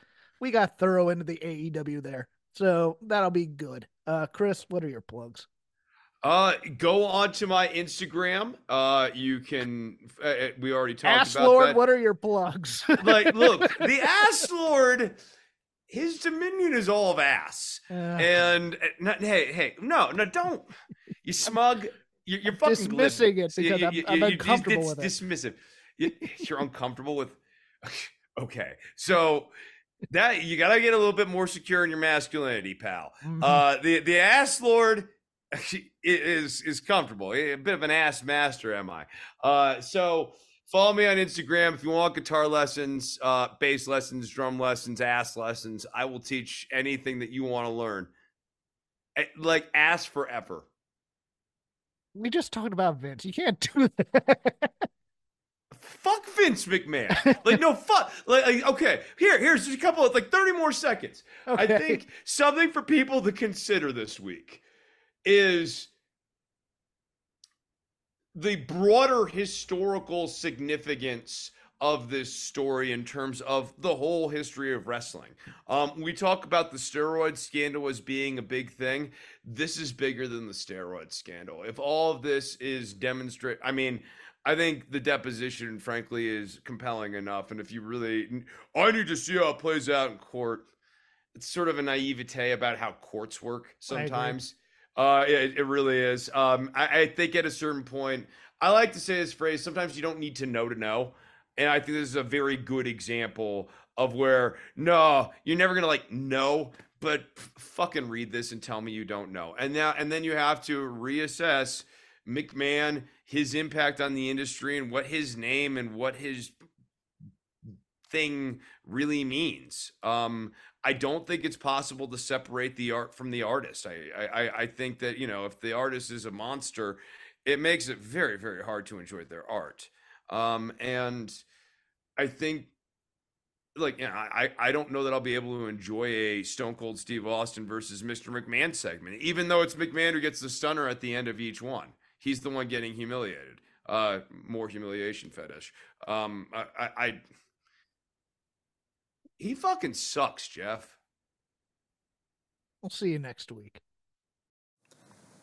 We got thorough into the AEW there, so that'll be good. Uh, Chris, what are your plugs? Uh, go on to my Instagram. Uh, you can. Uh, uh, we already talked Ass about Lord, that. what are your plugs? [LAUGHS] like, look, [LAUGHS] the ass lord. His dominion is all of ass, Uh, and uh, not, hey, hey, no, no, don't. You smug. You're, you're fucking dismissing glib. it because You- I'm- you- I'm you- uncomfortable it's with it. Dismissive. You're uncomfortable with. [LAUGHS] Okay, so that you gotta get a little bit more secure in your masculinity, pal. mhm. Uh, the the ass lord is is comfortable. A bit of an ass master, am I? Uh, so follow me on Instagram if you want guitar lessons, uh, bass lessons, drum lessons, ass lessons. I will teach anything that you want to learn. Like ass forever. we just talked about Vince. You can't do that. [LAUGHS] Fuck Vince McMahon. Like no fuck. Like, like, okay, here here's just a couple of like thirty more seconds. I think something for people to consider this week is the broader historical significance of this story in terms of the whole history of wrestling. Um, we talk about the steroid scandal as being a big thing. This is bigger than the steroid scandal. If all of this is demonstrate, I mean, I think the deposition, frankly, is compelling enough. And if you really, I need to see how it plays out in court. It's sort of a naivete about how courts work sometimes. Uh, it, it really is. Um, I, I think at a certain point, I like to say this phrase: sometimes you don't need to know to know. And I think this is a very good example of where no, you're never gonna like know, but f- fucking read this and tell me you don't know. And now, and then you have to reassess McMahon, his impact on the industry, and what his name and what his thing really means. Um, I don't think it's possible to separate the art from the artist. I, I, I think that, you know, if the artist is a monster, it makes it very, very hard to enjoy their art. Um, and I think, like, you know, I, I don't know that I'll be able to enjoy a Stone Cold Steve Austin versus Mr. McMahon segment, even though it's McMahon who gets the stunner at the end of each one. He's the one getting humiliated. Uh, more humiliation fetish. Um, I, I, I he fucking sucks, Jeff. We'll see you next week.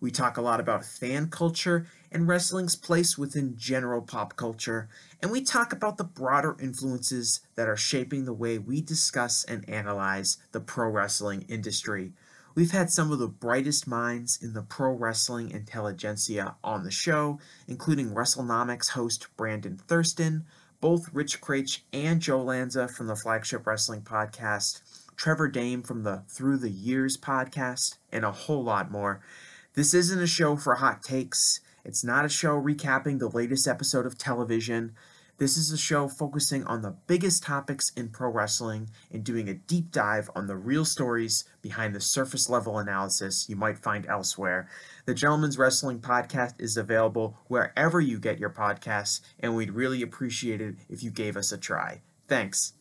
we talk a lot about fan culture and wrestling's place within general pop culture, and we talk about the broader influences that are shaping the way we discuss and analyze the pro wrestling industry. We've had some of the brightest minds in the pro wrestling intelligentsia on the show, including WrestleNomics host Brandon Thurston, both Rich Kraetsch and Joe Lanza from the Flagship Wrestling Podcast, Trevor Dame from the Through the Years podcast, and a whole lot more. This isn't a show for hot takes. It's not a show recapping the latest episode of television. This is a show focusing on the biggest topics in pro wrestling and doing a deep dive on the real stories behind the surface level analysis you might find elsewhere. The Gentleman's Wrestling Podcast is available wherever you get your podcasts, and we'd really appreciate it if you gave us a try. Thanks.